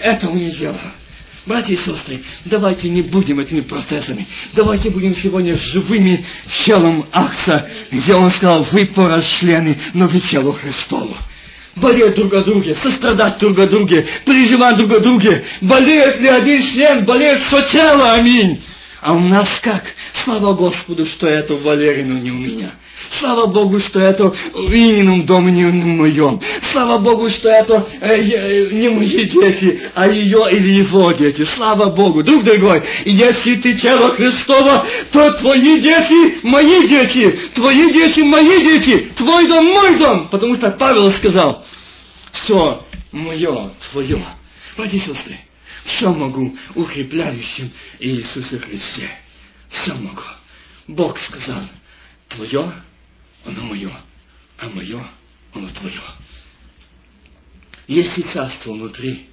Этого не делал. Братья и сестры, давайте не будем этими процессами. Давайте будем сегодня живыми телом Акса, где он сказал, вы порасчлены, но вы тело Христову. Болеть друг о друге, сострадать друг о друге, переживать друг о друге. Болеет ли один член, болеет все тело, аминь. А у нас как? Слава Господу, что это Валерину не у меня. Слава Богу, что это Инином доме не моем. Слава Богу, что это э, не мои дети, а ее или его дети. Слава Богу. Друг дорогой, если ты тело Христова, то твои дети мои дети, твои дети мои дети, твой дом мой дом. Потому что Павел сказал, все мое, твое. Братья сестры, все могу укрепляющим Иисусе Христе. Все могу. Бог сказал, твое, оно мое, а мое, оно твое. Если царство внутри,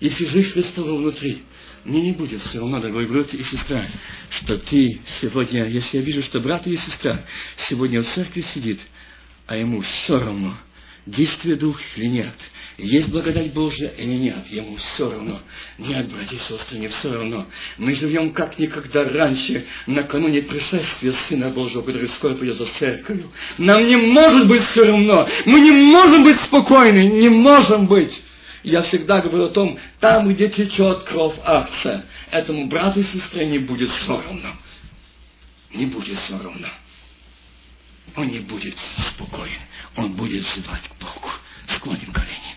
если жизнь Христова внутри, мне не будет все равно, дорогой брат и сестра, что ты сегодня, если я вижу, что брат или сестра сегодня в церкви сидит, а ему все равно, действие дух или нет – есть благодать Божья или нет, ему все равно. Нет, братья и сестры, не все равно. Мы живем как никогда раньше, накануне пришествия Сына Божьего, который скоро придет за церковью. Нам не может быть все равно. Мы не можем быть спокойны, не можем быть. Я всегда говорю о том, там, где течет кровь акция, этому брату и сестре не будет все равно. Не будет все равно. Он не будет спокоен. Он будет взывать к Богу. Склоним колени.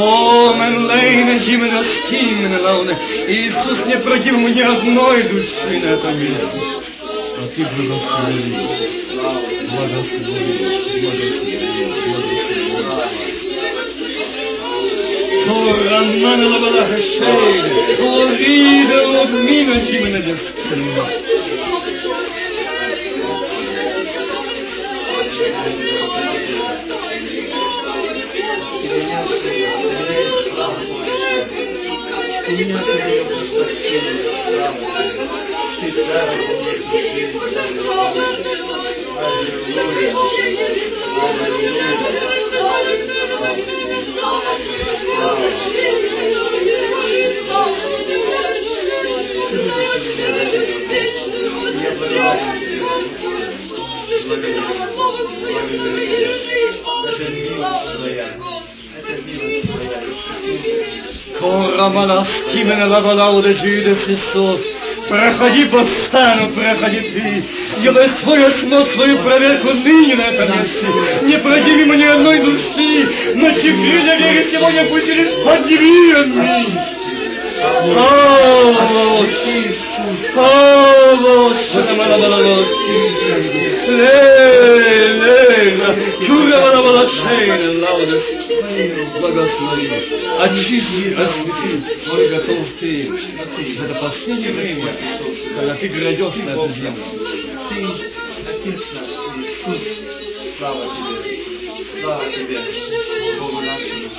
О, мен лейна Жимена Скимена Лауна. Иисус не против мне одной души на этом месте. А ты благослови. меня требует прощения правды. Ты правду. Deskin. Корамала скимена лавалауде Jude Христос. Проходи по стану, проходи ты. Делай свой осмотр, свою проверку ныне на этом месте. Не пройди мимо ни одной души, но крылья веры сегодня пусть подними, аминь. Jesus. Oh, Lord. Лейна, Чура Балачейна, Лауда, очисти, освети, мой готов ты. Это последнее время, когда ты грядешь на эту землю. Ты Отец наш, Иисус, слава Тебе, слава Тебе, Богу нашему,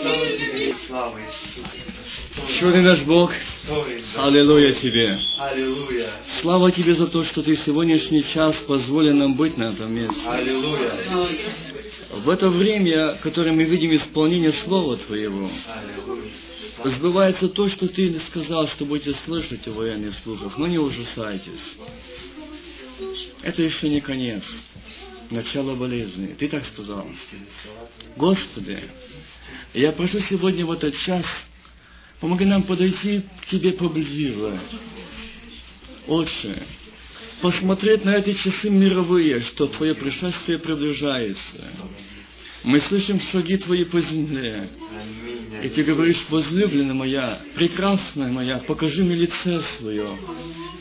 слава Тебе, слава Иисус. Чудный наш Бог, аллилуйя Тебе. Аллилуйя, Слава Тебе за то, что Ты сегодняшний час позволил нам быть на этом месте. Аллилуйя, В это время, которое мы видим исполнение Слова Твоего, Аллилуйя. сбывается то, что Ты сказал, что будете слышать о военных слухах, но не ужасайтесь. Это еще не конец, начало болезни. Ты так сказал. Господи, я прошу сегодня в этот час, помоги нам подойти к Тебе поближе. Отче, посмотреть на эти часы мировые, что Твое пришествие приближается. Мы слышим шаги Твои по земле. И Ты говоришь, возлюбленная моя, прекрасная моя, покажи мне лице свое.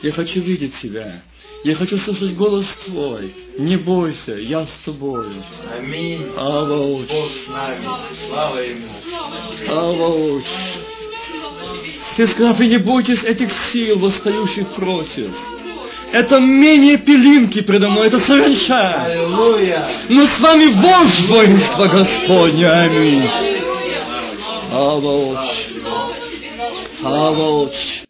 Я хочу видеть Тебя. Я хочу слышать голос Твой. Не бойся, я с Тобою. Аминь. Авауч, Бог с нами, слава Ему. авауч. Ты сказал, вы не бойтесь этих сил, восстающих против. Это менее пилинки предо мной, это саранча. Аллилуйя. Но с вами вождь воинства Господня. Аминь. Авауч. Авауч.